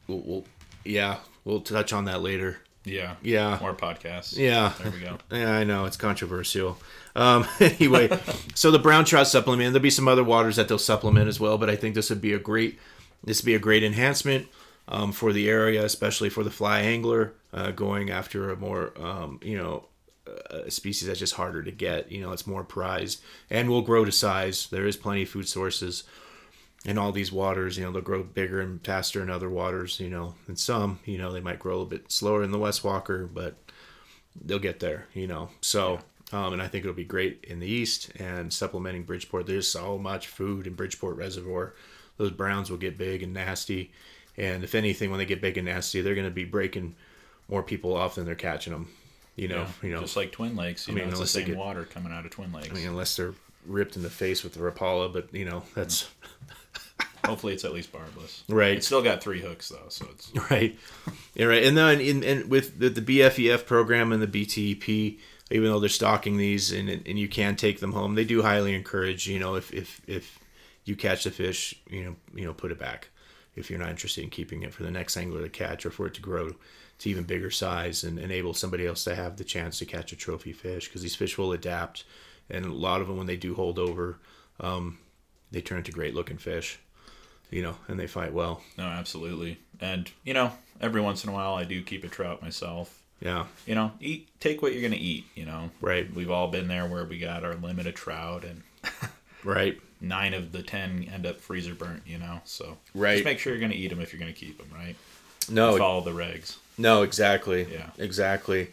we'll, we'll yeah we'll touch on that later. Yeah. Yeah. More podcasts. Yeah. There we go. (laughs) Yeah, I know it's controversial. Um, (laughs) anyway, so the brown trout supplement. There'll be some other waters that they'll supplement as well, but I think this would be a great this would be a great enhancement um, for the area, especially for the fly angler uh, going after a more um, you know a species that's just harder to get. You know, it's more prized and will grow to size. There is plenty of food sources in all these waters, you know, they'll grow bigger and faster in other waters, you know, and some, you know, they might grow a little bit slower in the West Walker, but they'll get there, you know. So, um, and I think it'll be great in the East and supplementing Bridgeport. There's so much food in Bridgeport Reservoir. Those browns will get big and nasty. And if anything, when they get big and nasty, they're going to be breaking more people off than they're catching them. You know, Yeah, you know, just like Twin Lakes. You mean, know, it's the same get- water coming out of Twin Lakes. I mean, unless they're ripped in the face with the Rapala, but you know, that's (laughs) Hopefully, it's at least barbless. Right. It's still got three hooks though, so it's (laughs) right. Yeah, right. And then in, in with the, the BFEF program and the BTEP, even though they're stocking these and and you can take them home, they do highly encourage. You know, if if if you catch the fish, you know, you know, put it back. If you're not interested in keeping it for the next angler to catch, or for it to grow to even bigger size and enable somebody else to have the chance to catch a trophy fish, because these fish will adapt, and a lot of them when they do hold over, um, they turn into great looking fish. You know, and they fight well. no, absolutely. And you know, every once in a while, I do keep a trout myself. Yeah. You know, eat take what you're gonna eat. You know, Right. We've all been there where we got our limit of trout, and (laughs) Right. nine of the ten end up freezer burnt. You know, so Right. Just make sure you're gonna eat them if you're gonna keep them, right? No, Follow the regs. no, exactly. Yeah. Exactly.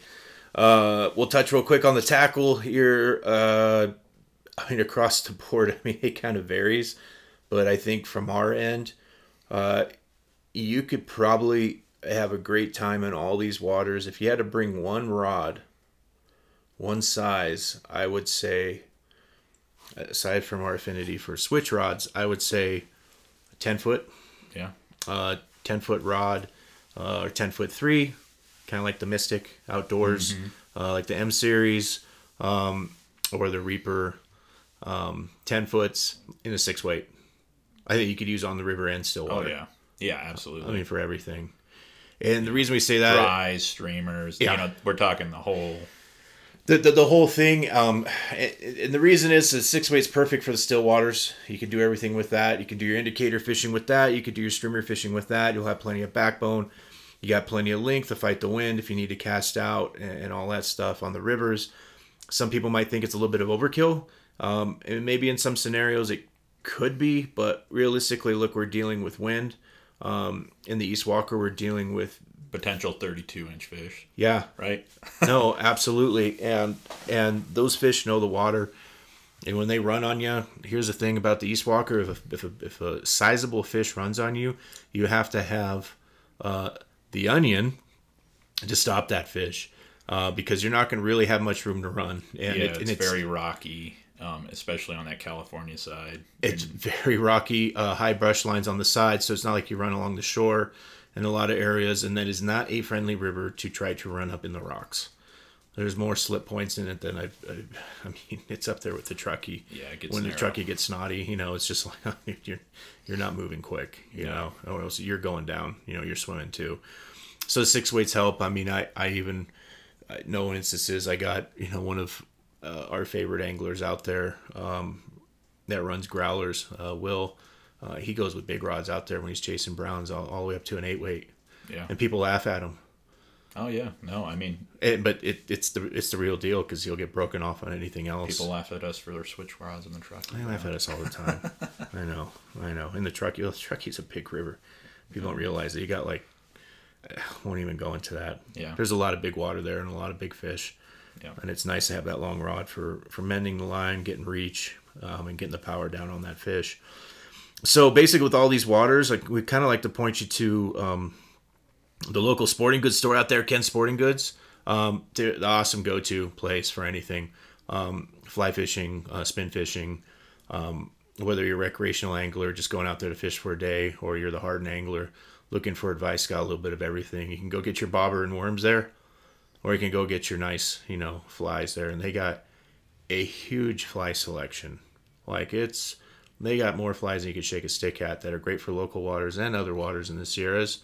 Uh, we'll touch real quick on the tackle here. Uh, I mean, across the board, (laughs) I mean, it kind of varies, but I think from our end, uh, you could probably have a great time in all these waters. If you had to bring one rod, one size, I would say, aside from our affinity for switch rods, I would say 10 foot Yeah. uh, 10 foot rod uh, or 10 foot three, kind of like the Mystic outdoors, uh, like the M series um, or the Reaper, um, 10 foots in a six weight. I think you could use on the river and still Oh yeah. Yeah, absolutely. I mean, for everything. And the reason we say that, Dries, streamers. Yeah. You know, we're talking the whole. the, the, the whole thing, um, and, and the reason is that six weight's perfect for the still waters. You can do everything with that. You can do your indicator fishing with that. You could do your streamer fishing with that. You'll have plenty of backbone. You got plenty of length to fight the wind if you need to cast out and, and all that stuff on the rivers. Some people might think it's a little bit of overkill. Um, and maybe in some scenarios it could be, but realistically, look, we're dealing with wind. Um, in the East Walker, we're dealing with Potential 32 inch fish, yeah, right? (laughs) no, (laughs) absolutely, and and those fish know the water, and when they run on you, here's the thing about the East Walker: if a, if a, if a sizable fish runs on you, you have to have uh, the onion to stop that fish, uh, because you're not going to really have much room to run, and, yeah, it, and it's, very rocky, um, especially on that California side. it's very rocky, uh, high brush lines on the side, so it's not like you run along the shore in a lot of areas, and that is not a friendly river to try to run up in the rocks. There's more slip points in it than I've. I, I mean, (laughs) it's up there with the truckee. Yeah, it gets when narrow. the truckee gets snotty, you know, it's just (laughs) like you're you're not moving quick, you know, or else you're going down. You know, you're swimming too. So six weights help. I mean, I I even I know instances I got you know one of uh, our favorite anglers out there um, that runs growlers, uh, Will. Uh, he goes with big rods out there when he's chasing browns all, all the way up to an eight weight, Yeah. and people laugh at him. Oh yeah. No, I mean, It, but it, it's the it's the real deal because you'll get broken off on anything else. people laugh at us for their switch rods in the truck. They laugh at us all the time. (laughs) I know, I know. In the Truckee, the Truckee's a big river. People don't realize that you got like, I (sighs) won't even go into that. Yeah. There's a lot of big water there and a lot of big fish. Yeah. And it's nice to have that long rod for for mending the line, getting reach, um, and getting the power down on that fish. So basically, with all these waters, like we kind of like to point you to um, the local sporting goods store out there, Ken Sporting Goods. Um, the awesome go-to place for anything, um, fly fishing, uh, spin fishing. Um, whether you're a recreational angler, just going out there to fish for a day, or you're the hardened angler looking for advice, got a little bit of everything. You can go get your bobber and worms there, or you can go get your nice, you know, flies there. And they got a huge fly selection. Like it's, they got more flies than you could shake a stick at that are great for local waters and other waters in the Sierras.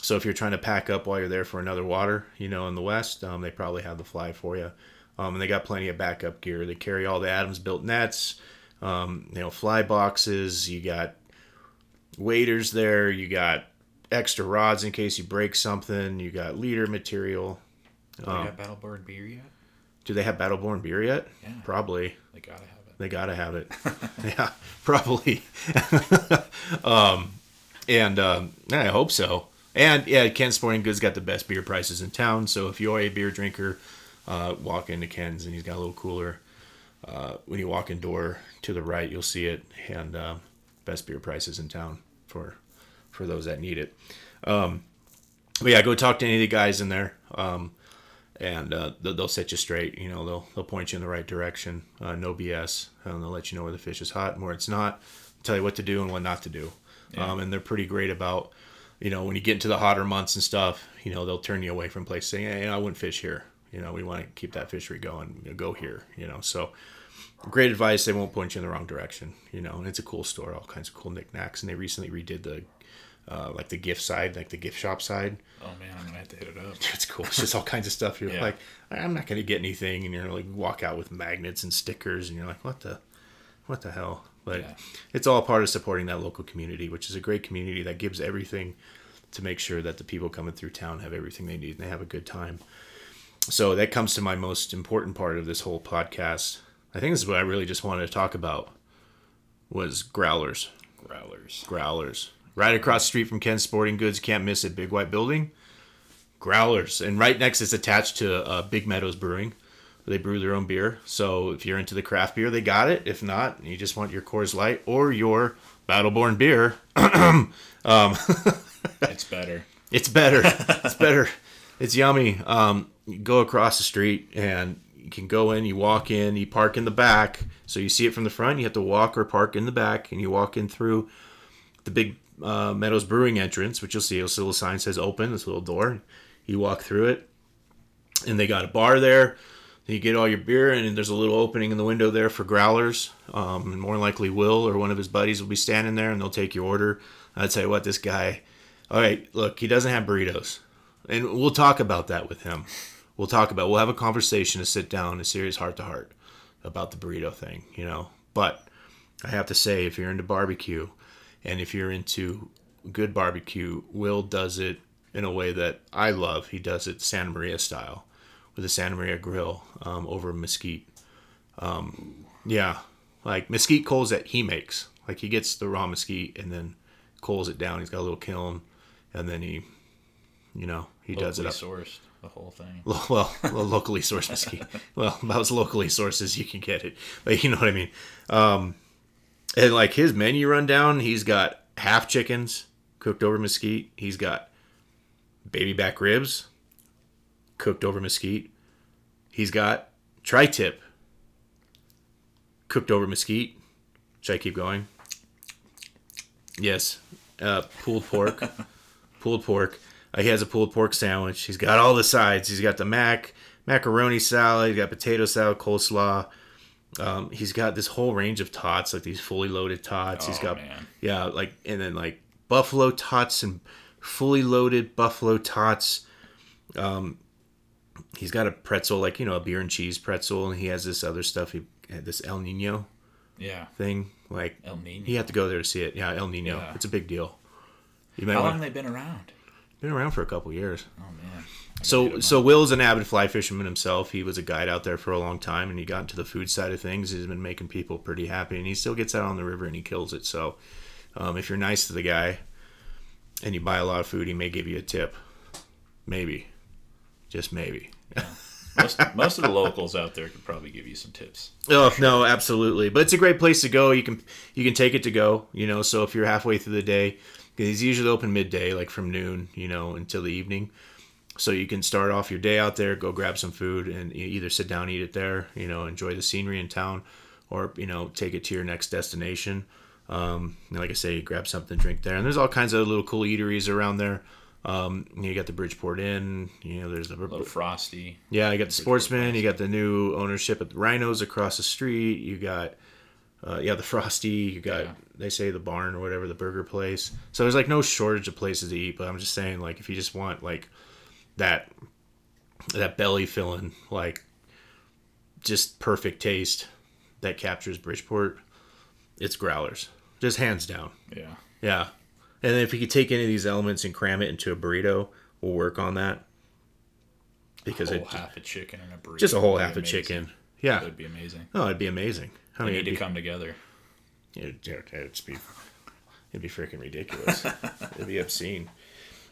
So if you're trying to pack up while you're there for another water, you know, in the West, um, they probably have the fly for you. Um, and they got plenty of backup gear. They carry all the Adamsbuilt nets, um, you know, fly boxes. You got waders there. You got extra rods in case you break something. You got leader material. Do they got Battleborn beer yet? Do they have Battleborn beer yet? Yeah. Probably. They gotta have it. They gotta have it. (laughs) yeah, probably. (laughs) um, and um, yeah, I hope so. And yeah, Ken Sporting Goods got the best beer prices in town. So if you're a beer drinker, uh, walk into Ken's and he's got a little cooler. Uh, when you walk in door to the right, you'll see it, and uh, best beer prices in town for for those that need it. Um, but yeah, go talk to any of the guys in there. Um, and uh, they'll, they'll set you straight. You know, they'll they'll point you in the right direction. Uh, no BS, and they'll let you know where the fish is hot and where it's not. Tell you what to do and what not to do. Yeah. Um, and they're pretty great about, you know, when you get into the hotter months and stuff. You know, they'll turn you away from places saying, "Hey, I wouldn't fish here." You know, we want to keep that fishery going. You know, go here. You know, so great advice. They won't point you in the wrong direction. You know, and it's a cool store. All kinds of cool knickknacks. And they recently redid the, uh, like the gift side, like the gift shop side. Oh man, I'm gonna have to hit it up. (laughs) It's cool. It's just all kinds of stuff. You're Yeah. like, I'm not gonna get anything, and you're like, walk out with magnets and stickers, and you're like, what the, what the hell? But Yeah. it's all part of supporting that local community, which is a great community that gives everything to make sure that the people coming through town have everything they need and they have a good time. So that comes to my most important part of this whole podcast. I think this is what I really just wanted to talk about was growlers Growlers. growlers. Right across the street from Ken's Sporting Goods, can't miss it. Big White Building, growlers, and right next it's attached to uh, Big Meadows Brewing. They brew their own beer, so if you're into the craft beer, they got it. If not, you just want your Coors Light or your Battleborn beer. (clears throat) (laughs) It's better. It's better. it's better. It's yummy. Um, you go across the street and you can go in. You walk in. You park in the back, so you see it from the front. You have to walk or park in the back, and you walk in through the big uh, Meadows Brewing entrance, which you'll see. This little sign says "Open." This little door. You walk through it, and they got a bar there. You get all your beer, and there's a little opening in the window there for growlers. Um, and more likely, Will or one of his buddies will be standing there, and they'll take your order. I'd you what, this guy. All right, look, he doesn't have burritos, and we'll talk about that with him. We'll talk about. We'll have a conversation to sit down, a serious heart to heart, about the burrito thing, you know. But I have to say, if you're into barbecue, and if you're into good barbecue, Will does it in a way that I love. He does it Santa Maria style, with a Santa Maria grill um, over mesquite. Um, yeah, like mesquite coals that he makes. Like he gets the raw mesquite and then coals it down. He's got a little kiln, and then he, you know, he does it Locally up. sourced. The whole thing. Lo- well, lo- locally sourced mesquite. (laughs) Well, about as locally sourced as you can get it, but you know what I mean. Um, and like his menu rundown, he's got half chickens cooked over mesquite. He's got baby back ribs cooked over mesquite. He's got tri-tip cooked over mesquite. Should I keep going? Yes, uh, pulled pork, (laughs) pulled pork. Uh, he has a pulled pork sandwich. He's got all the sides. He's got the mac macaroni salad. He's got potato salad, coleslaw. Um, he's got this whole range of tots, like these fully loaded tots. He's got man. yeah, like and then like buffalo tots and fully loaded buffalo tots. Um, he's got a pretzel, like you know, a beer and cheese pretzel, and he has this other stuff. He had this El Nino Yeah. thing. Like El Nino. you have to go there to see it. Yeah, El Nino. Yeah. It's a big deal. You How long want, have they been around? been around for a couple years. Oh man. So so Will's an avid fly fisherman himself. He was a guide out there for a long time, and he got into the food side of things. He's been making people pretty happy, and he still gets out on the river and he kills it. So um, if you're nice to the guy and you buy a lot of food, he may give you a tip. Maybe, just maybe. most most of the locals out there could probably give you some tips. Oh no, absolutely. But it's a great place to go. You can you can take it to go. You know, so if you're halfway through the day, he's usually open midday, like from noon, you know, until the evening. So you can start off your day out there, go grab some food, and either sit down, eat it there, you know, enjoy the scenery in town, or you know, take it to your next destination. Um, like I say, grab something, drink there, and there's all kinds of little cool eateries around there. Um, you got the Bridgeport Inn, you know, there's the A little frosty. yeah, you got the Sportsman. You got the new ownership at the Rhinos across the street. You got, uh, yeah, the Frosty. You got, Yeah. they say the barn or whatever, the burger place. So there's like no shortage of places to eat. But I'm just saying, like, if you just want like that, that belly filling, like, just perfect taste that captures Bridgeport, it's Growlers, just hands down. Yeah. Yeah. And if we could take any of these elements and cram it into a burrito, we'll work on that. Because whole it half a chicken and a burrito. just a whole half a amazing. chicken. Yeah. That'd be amazing. Oh, it'd be amazing. I mean, need to be, come together. it'd, it'd, it'd be, it'd be freaking ridiculous. (laughs) it'd be obscene.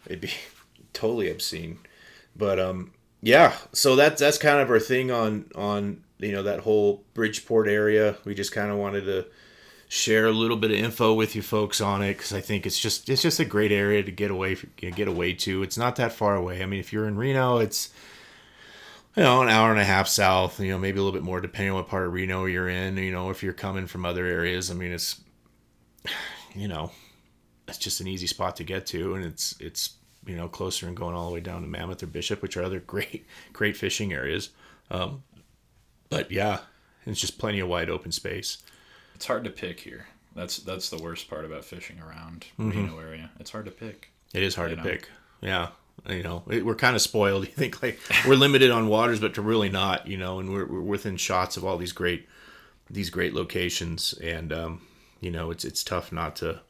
It'd be totally obscene. But um, yeah. So that's that's kind of our thing on on you know that whole Bridgeport area. We just kind of wanted to share a little bit of info with you folks on it because I think it's just it's just a great area to get away get away to. It's not that far away. I mean, if you're in Reno, it's you know, an hour and a half south, you know, maybe a little bit more depending on what part of Reno you're in. You know, if you're coming from other areas, I mean, it's, you know, it's just an easy spot to get to, and it's it's you know closer and going all the way down to Mammoth or Bishop, which are other great great fishing areas. Um, but yeah, it's just plenty of wide open space. It's hard to pick here. That's that's the worst part about fishing around Mm-hmm. Reno area. It's hard to pick. It is hard to know. pick. Yeah. You know, it, we're kind of spoiled. (laughs) You think like we're limited on waters, but to really not, you know, and we're, we're within shots of all these great, these great locations. And, um, you know, it's, it's tough not to,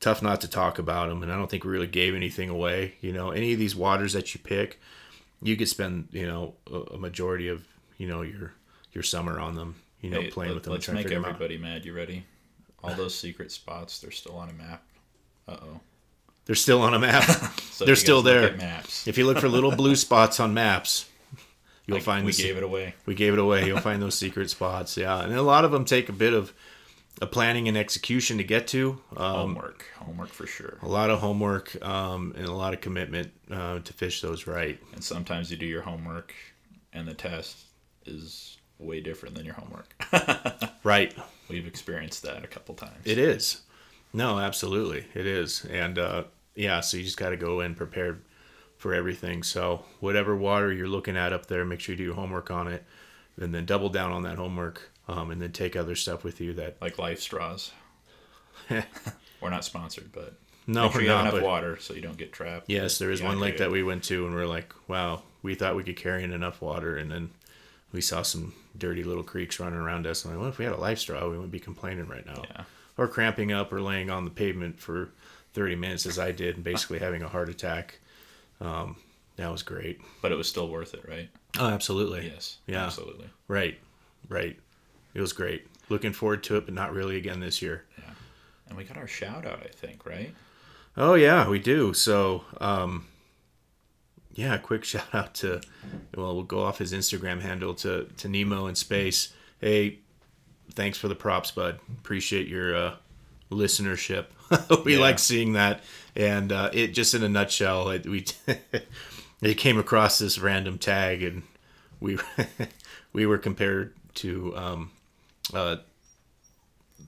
tough not to talk about them. And I don't think we really gave anything away. You know, any of these waters that you pick, you could spend, you know, a, a majority of, you know, your, your summer on them, you know, Hey, playing let- with them. Let's make figure 'em out. everybody mad. You ready? All those secret spots, they're still on a map. Uh oh. They're still on a map. (laughs) So (laughs) They're still there. Maps. if you look for little blue spots on maps, you'll Like, find we gave it away. We gave it away. You'll find those secret spots. Yeah, and a lot of them take a bit of a planning and execution to get to. Um, Homework, homework for sure. a lot of homework um, and a lot of commitment uh, to fish those right. And sometimes you do your homework, and the test is way different than your homework. (laughs) Right. We've experienced that a couple times. It is. No, absolutely, it is. And uh, yeah, so you just got to go in prepared for everything. So whatever water you're looking at up there, make sure you do your homework on it, and then double down on that homework, um, and then take other stuff with you that. like life straws. (laughs) We're not sponsored, but No, sure we're you have not, enough water so you don't get trapped. Yes, there is one lake that we went to, and we are like, wow, we thought we could carry in enough water, and then we saw some dirty little creeks running around us. And like, well, if we had a life straw, we wouldn't be complaining right now. Yeah. Or cramping up or laying on the pavement for 30 minutes, as I did, and basically having a heart attack. Um, that was great. But it was still worth it, right? Oh, absolutely. Yes. Yeah. Absolutely. Right. Right. It was great. Looking forward to it, but not really again this year. Yeah. And we got our shout out, I think, right? Oh yeah, we do. So, um, yeah, quick (laughs) shout out to, well, we'll go off his Instagram handle to to Nemo in space. Hey, thanks for the props, bud. Appreciate your uh, listenership. (laughs) we Yeah. like seeing that, and uh, it just in a nutshell, it, we (laughs) it came across this random tag, and we we were compared to um, uh,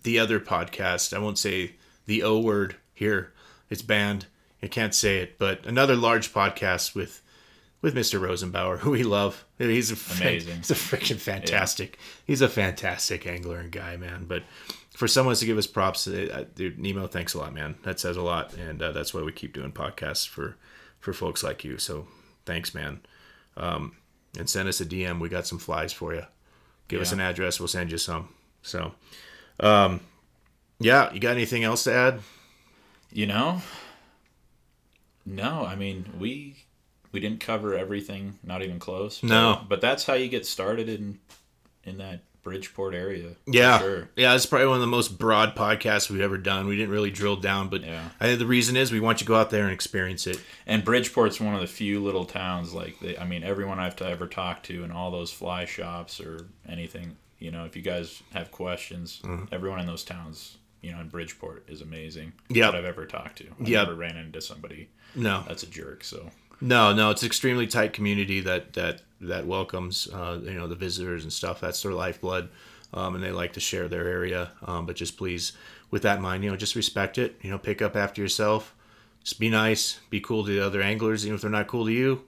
the other podcast. I won't say the O word here. It's banned. I can't say it, but another large podcast with with Mr. Rosenbauer, who we love. He's a fan- Amazing. He's a freaking fantastic. He's a fantastic angler and guy, man. But for someone to give us props, uh, uh, dude, Nemo, thanks a lot, man. That says a lot, and uh, that's why we keep doing podcasts for for folks like you. So thanks, man. Um, and send us a DM. We got some flies for you. Give us an address. We'll send you some. So, um, yeah, you got anything else to add? You know? No, I mean we we didn't cover everything, not even close. but- No. But, that's how you get started in in that Bridgeport area. Yeah, Sure. yeah, it's probably one of the most broad podcasts we've ever done. We didn't really drill down, but Yeah. I think the reason is we want you to go out there and experience it. And Bridgeport's one of the few little towns like they I mean everyone I've ever talked to in all those fly shops or anything, you know, if you guys have questions, Mm-hmm. everyone in those towns, you know, in Bridgeport is amazing. Yeah, That I've ever talked to. I've Yep. never ran into somebody No, that's a jerk, so no, no. It's an extremely tight community that that that welcomes uh, you know the visitors and stuff. That's their lifeblood, um, and they like to share their area. Um, but just please, with that in mind, you know, just respect it. You know, pick up after yourself. Just be nice. Be cool to the other anglers, even if they're not cool to you.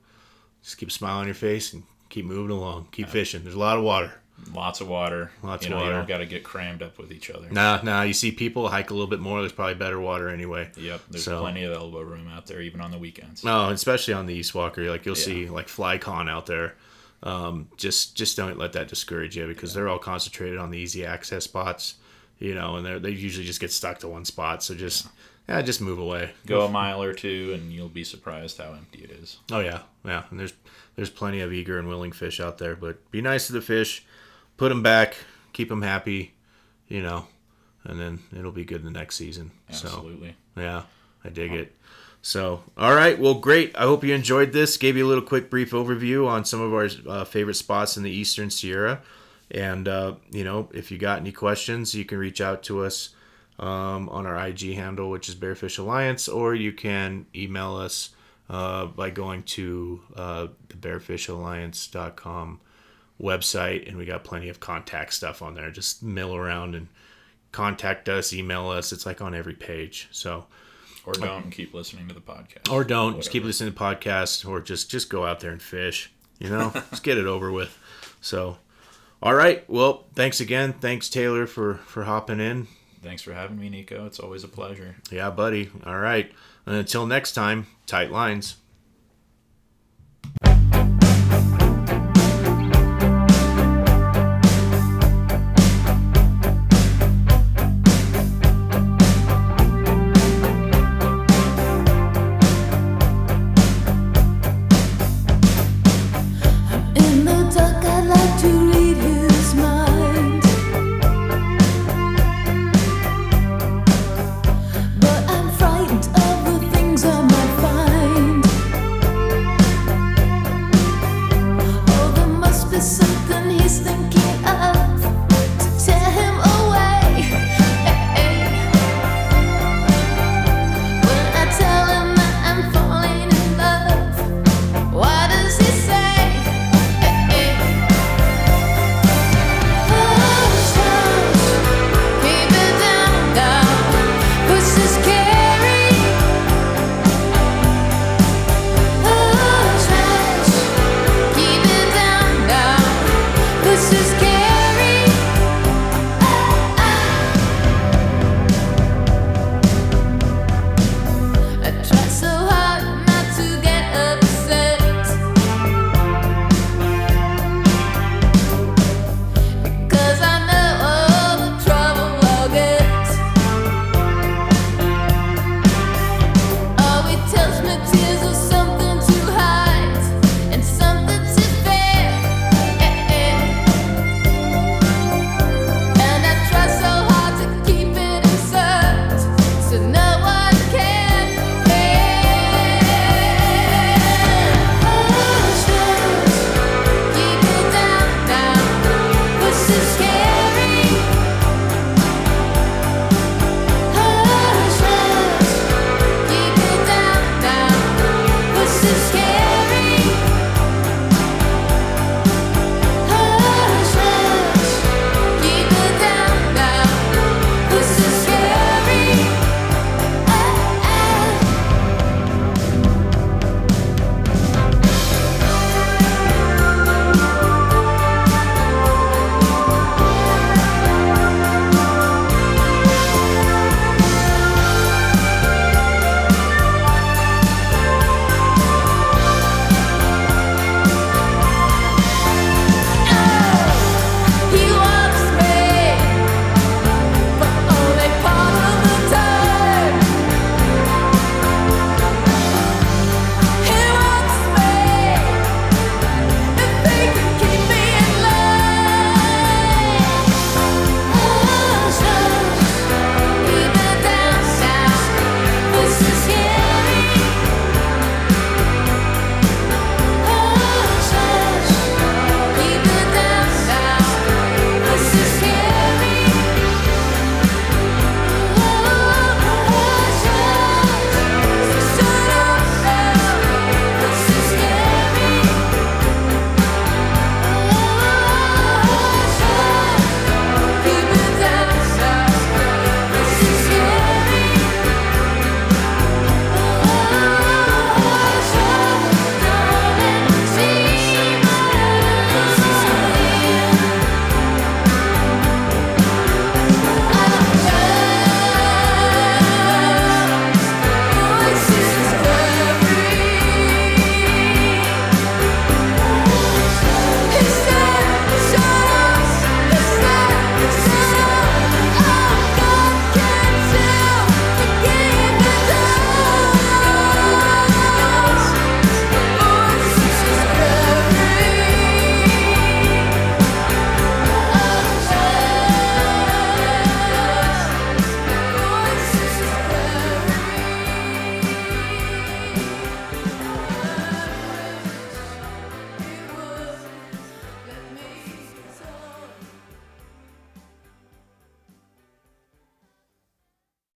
Just keep a smile on your face and keep moving along. Keep fishing. There's a lot of water. Lots of water. Lots you of know, water. you don't got to get crammed up with each other. Nah, nah. You see people hike a little bit more. There's probably better water anyway. Yep, there's So- plenty of elbow room out there, even on the weekends. Oh, especially on the East Walker, like you'll Yeah. see like FlyCon out there. Um, just just don't let that discourage you because they're all concentrated on the easy access spots, you know, and they they usually just get stuck to one spot. So just yeah, just move away. Go a mile or two, and you'll be surprised how empty it is. Oh yeah, yeah. And there's there's plenty of eager and willing fish out there, but be nice to the fish, put them back, keep them happy, you know, and then it'll be good the next season. So. Absolutely. Yeah, I dig it. So, all right, well, great. I hope you enjoyed this. Gave you a little quick, brief overview on some of our uh, favorite spots in the Eastern Sierra. And, uh, you know, if you got any questions, you can reach out to us um, on our IG handle, which is Bearfish Alliance, or you can email us uh, by going to uh, the bearfishalliance.com website, and we got plenty of contact stuff on there. Just mill around and contact us, email us. It's like on every page. So, Or don't and keep listening to the podcast. or don't just keep listening to podcasts, or just just go out there and fish. You know, (laughs) just get it over with. So, all right. Well, thanks again. Thanks Taylor for for hopping in. Thanks for having me, Nico. It's always a pleasure. Yeah, buddy. All right. And until next time, tight lines.